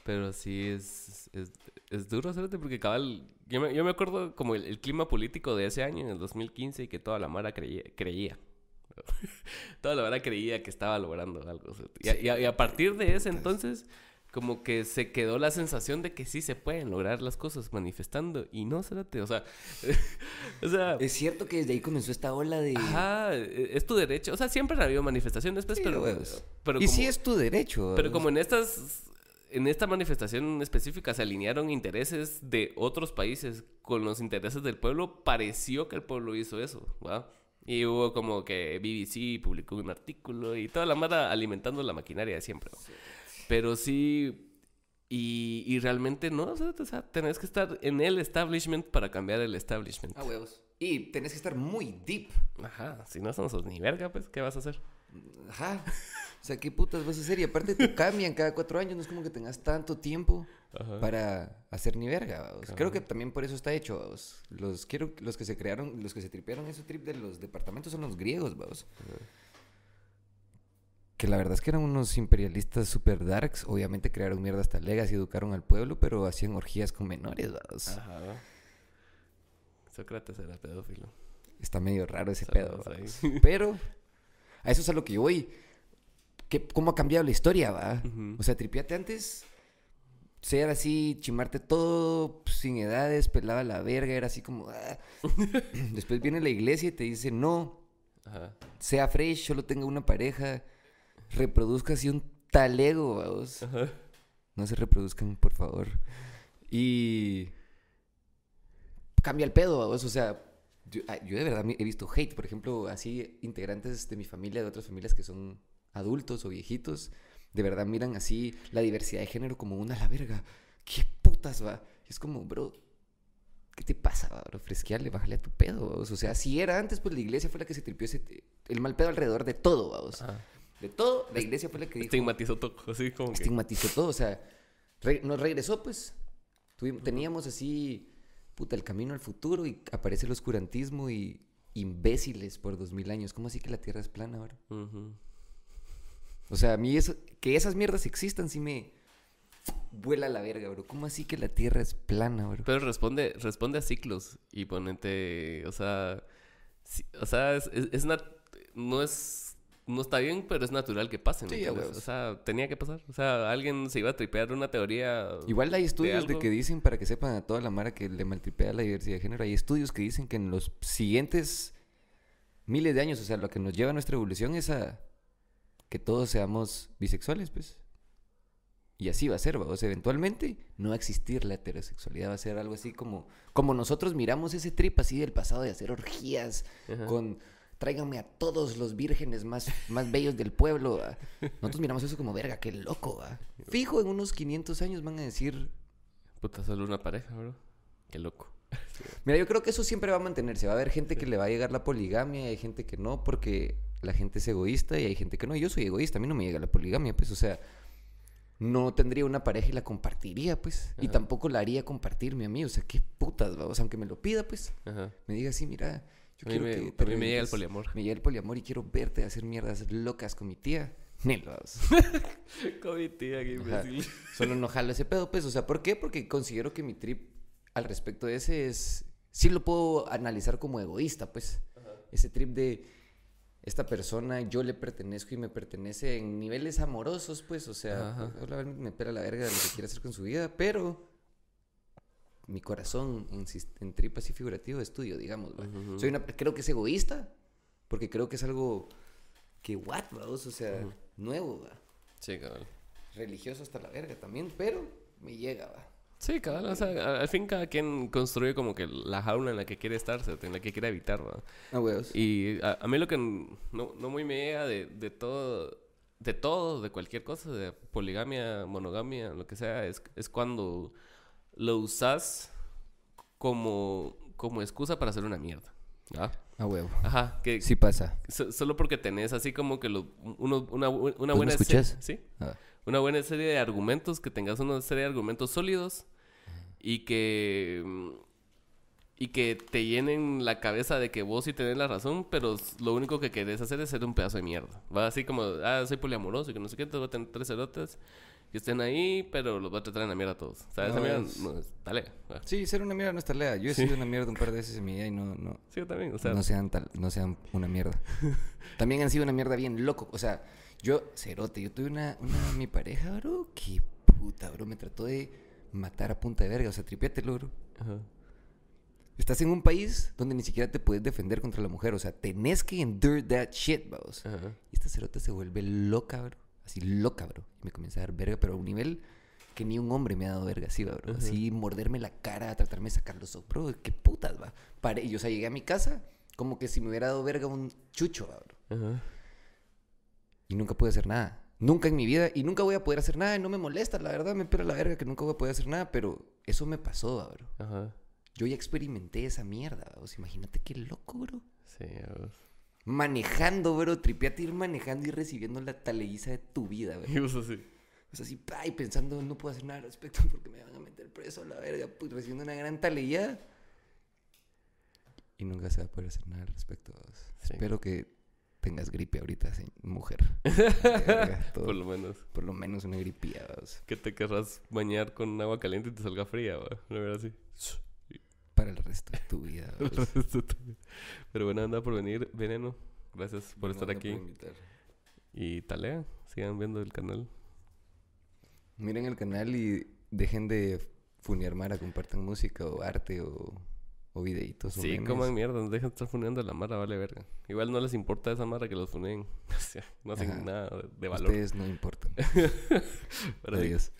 Pero sí es, es, es duro, ¿sabes? Porque cabal, yo me, yo me acuerdo como el, el clima político de ese año, en el 2015, y que toda la Mara creía. creía Toda la verdad creía que estaba logrando algo. Y a, y a- y a partir de ese entonces, como que se quedó la sensación de que sí se pueden lograr las cosas manifestando. Y no, cérate, o sea... o sea... Es cierto que desde ahí comenzó esta ola de... Ajá, e- es tu derecho. O sea, siempre han habido manifestaciones, pues, Sí, pero... pero y como- sí es tu derecho. pero como en estas en esta manifestación específica se alinearon intereses de otros países con los intereses del pueblo, pareció que el pueblo hizo eso, ¿va? Y hubo como que BBC publicó un artículo y toda la mara alimentando la maquinaria de siempre. ¿va? Pero sí, y, y realmente no, o sea, tenés que estar en el establishment para cambiar el establishment. A huevos. Y tenés que estar muy deep. Ajá, si no somos ni verga, pues, ¿qué vas a hacer? Ajá. O sea, ¿qué putas vas a hacer? Y aparte te cambian cada cuatro años. No es como que tengas tanto tiempo Ajá. para hacer ni verga. Creo que también por eso está hecho. Los, quiero, los que se crearon, los que se tripearon ese trip de los departamentos son los griegos, vamos. Que la verdad es que eran unos imperialistas super darks. Obviamente crearon mierda hasta Legacy, educaron al pueblo, pero hacían orgías con menores, vamos. Ajá. Sócrates era pedófilo. Está medio raro ese Saludos pedo. Pero a eso es a lo que yo voy. ¿Qué, ¿Cómo ha cambiado la historia, va? O sea, tripiate antes, ser así, chimarte todo, pues, sin edades, pelaba la verga, era así como... ah. Después viene la iglesia y te dice, no, Ajá. sea fresh, solo tenga una pareja, reproduzca así un talego, vamos. Ajá. No se reproduzcan, por favor. Y... Cambia el pedo, vamos. O sea, yo, ah, yo de verdad he visto hate, por ejemplo, así integrantes de mi familia, de otras familias que son adultos o viejitos, de verdad miran así la diversidad de género como una la verga. ¿Qué putas, va? Es como, bro, ¿qué te pasa, bro? Fresquearle, bájale a tu pedo, vamos. O sea, si era antes, pues la iglesia fue la que se tripió ese, el mal pedo alrededor de todo, vamos. De todo, la iglesia fue la que dijo Estigmatizó todo, así como que... estigmatizó todo, o sea, re- nos regresó, pues. Teníamos así, puta, el camino al futuro y aparece el oscurantismo y imbéciles por dos mil años. ¿Cómo así que la Tierra es plana ahora? O sea, a mí eso, que esas mierdas existan sí me vuela la verga, bro. ¿Cómo así que la Tierra es plana, bro? Pero responde, responde a ciclos y ponente, o sea, sí- o sea, es, es- es nat- no es, no está bien, pero es natural que pasen. ¿me Sí, o sea, tenía que pasar. O sea, alguien se iba a tripear una teoría. Igual hay estudios de, que dicen, para que sepan a toda la mara que le maltripea la diversidad de género, hay estudios que dicen que en los siguientes miles de años, o sea, lo que nos lleva a nuestra evolución es a que todos seamos bisexuales, pues. Y así va a ser, vamos. Eventualmente no va a existir la heterosexualidad, va a ser algo así como, como nosotros miramos ese trip así del pasado de hacer orgías Ajá. con tráiganme a todos los vírgenes más, más bellos del pueblo. ¿va? Nosotros miramos eso como verga, qué loco, ¿va? Fijo, en unos 500 años van a decir. Puta, solo una pareja, bro. Qué loco. Mira, yo creo que eso siempre va a mantenerse. Va a haber gente que le va a llegar la poligamia y hay gente que no, porque la gente es egoísta y hay gente que no. Yo soy egoísta, a mí no me llega la poligamia, pues, o sea, no tendría una pareja y la compartiría, pues, y tampoco la haría compartirme a mí, o sea, qué putas, ¿va? o sea, aunque me lo pida, pues, Ajá. me diga así, mira, yo A mí quiero me- que te a mí me llega el poliamor. Me llega el poliamor y quiero verte hacer mierdas locas con mi tía. Vamos. Con mi tía, qué imbécil. Solo no jalo ese pedo, pues. O sea, ¿por qué? Porque considero que mi trip al respecto de ese es. Sí lo puedo analizar como egoísta, pues. Ese trip de esta persona, yo le pertenezco y me pertenece en niveles amorosos, pues. O sea, obviamente me pela la verga de lo que quiere hacer con su vida, pero mi corazón en, en trip así figurativo es tuyo, digamos. Soy una, creo que es egoísta, porque creo que es algo que, what, vamos, o sea, nuevo, ¿va? Sí, cabal. religioso hasta la verga también, pero me llega, va. Sí, cabal. O sea, al fin cada quien construye como que la jaula en la que quiere estarse, en la que quiere habitar, ¿va? A huevos. Y a, a mí lo que no, no muy me llega de, de todo, de todo, de cualquier cosa, de poligamia, monogamia, lo que sea, es, es cuando lo usas como, como excusa para hacer una mierda. A huevo. Ajá, que Sí pasa. so- solo porque tenés así como que lo- uno- una, una me buena se- escuchas? ¿sí? Ah. Una buena serie de argumentos, que tengas una serie de argumentos sólidos y que mm, y que te llenen la cabeza de que vos sí tenés la razón, pero lo único que querés hacer es ser un pedazo de mierda. Va así como, ah, soy poliamoroso y que no sé qué, te voy a tener tres cerotes que estén ahí, pero los va a tratar en la mierda a todos. O sea, esa No, mierda es- no es talega. ah. Sí, ser una mierda no está lea. Yo he sido una mierda un par de veces en mi vida y no, no, Sí, yo también. O sea, no sean tal, no sean una mierda. También han sido una mierda bien loco. O sea, yo, cerote, yo tuve una, una mi pareja, bro, qué puta, bro, me trató de matar a punta de verga. O sea, tripiátelo, bro. ajá. Estás en un país donde ni siquiera te puedes defender contra la mujer. O sea, tenés que endure that shit, vamos. Ajá. Y esta cerota se vuelve loca, bro. Así loca, bro. Y me comienza a dar verga, pero a un nivel que ni un hombre me ha dado verga así, va, bro. Así morderme la cara, tratarme de sacar los ojos. Bro, qué putas, va. Paré, y, o sea, llegué a mi casa como que si me hubiera dado verga un chucho, va, bro. Ajá. Y nunca pude hacer nada. Nunca en mi vida. Y nunca voy a poder hacer nada. Y no me molesta, la verdad. Me pela la verga que nunca voy a poder hacer nada. Pero eso me pasó, bro. Ajá. Yo ya experimenté esa mierda, va. O sea, imagínate qué loco, bro. Sí, vos. Manejando, bro. Tripiate ir manejando y recibiendo la taleiza de tu vida, bro. Y vos así. O sea, así, pa, y pensando, no puedo hacer nada al respecto porque me van a meter preso la verga, pues recibiendo una gran taleía. Y nunca se va a poder hacer nada al respecto. Sí. Espero que tengas gripe ahorita, se- mujer. Verga. Por lo menos. Por lo menos una gripía. Que te querrás bañar con agua caliente y te salga fría. No ver así. Para el resto de tu vida. vamos. Pero bueno, anda por venir, Veneno. Gracias por estar aquí. invitar. Y talea, sigan viendo el canal. Miren el canal y dejen de funear mara, compartan música o arte o, o videitos. Sí, coman mierda, no dejen de estar funeando a la mara, vale verga. Igual no les importa esa mara que los funeen. O sea, no hacen Ajá. nada de- valor. Ustedes no importan. Adiós.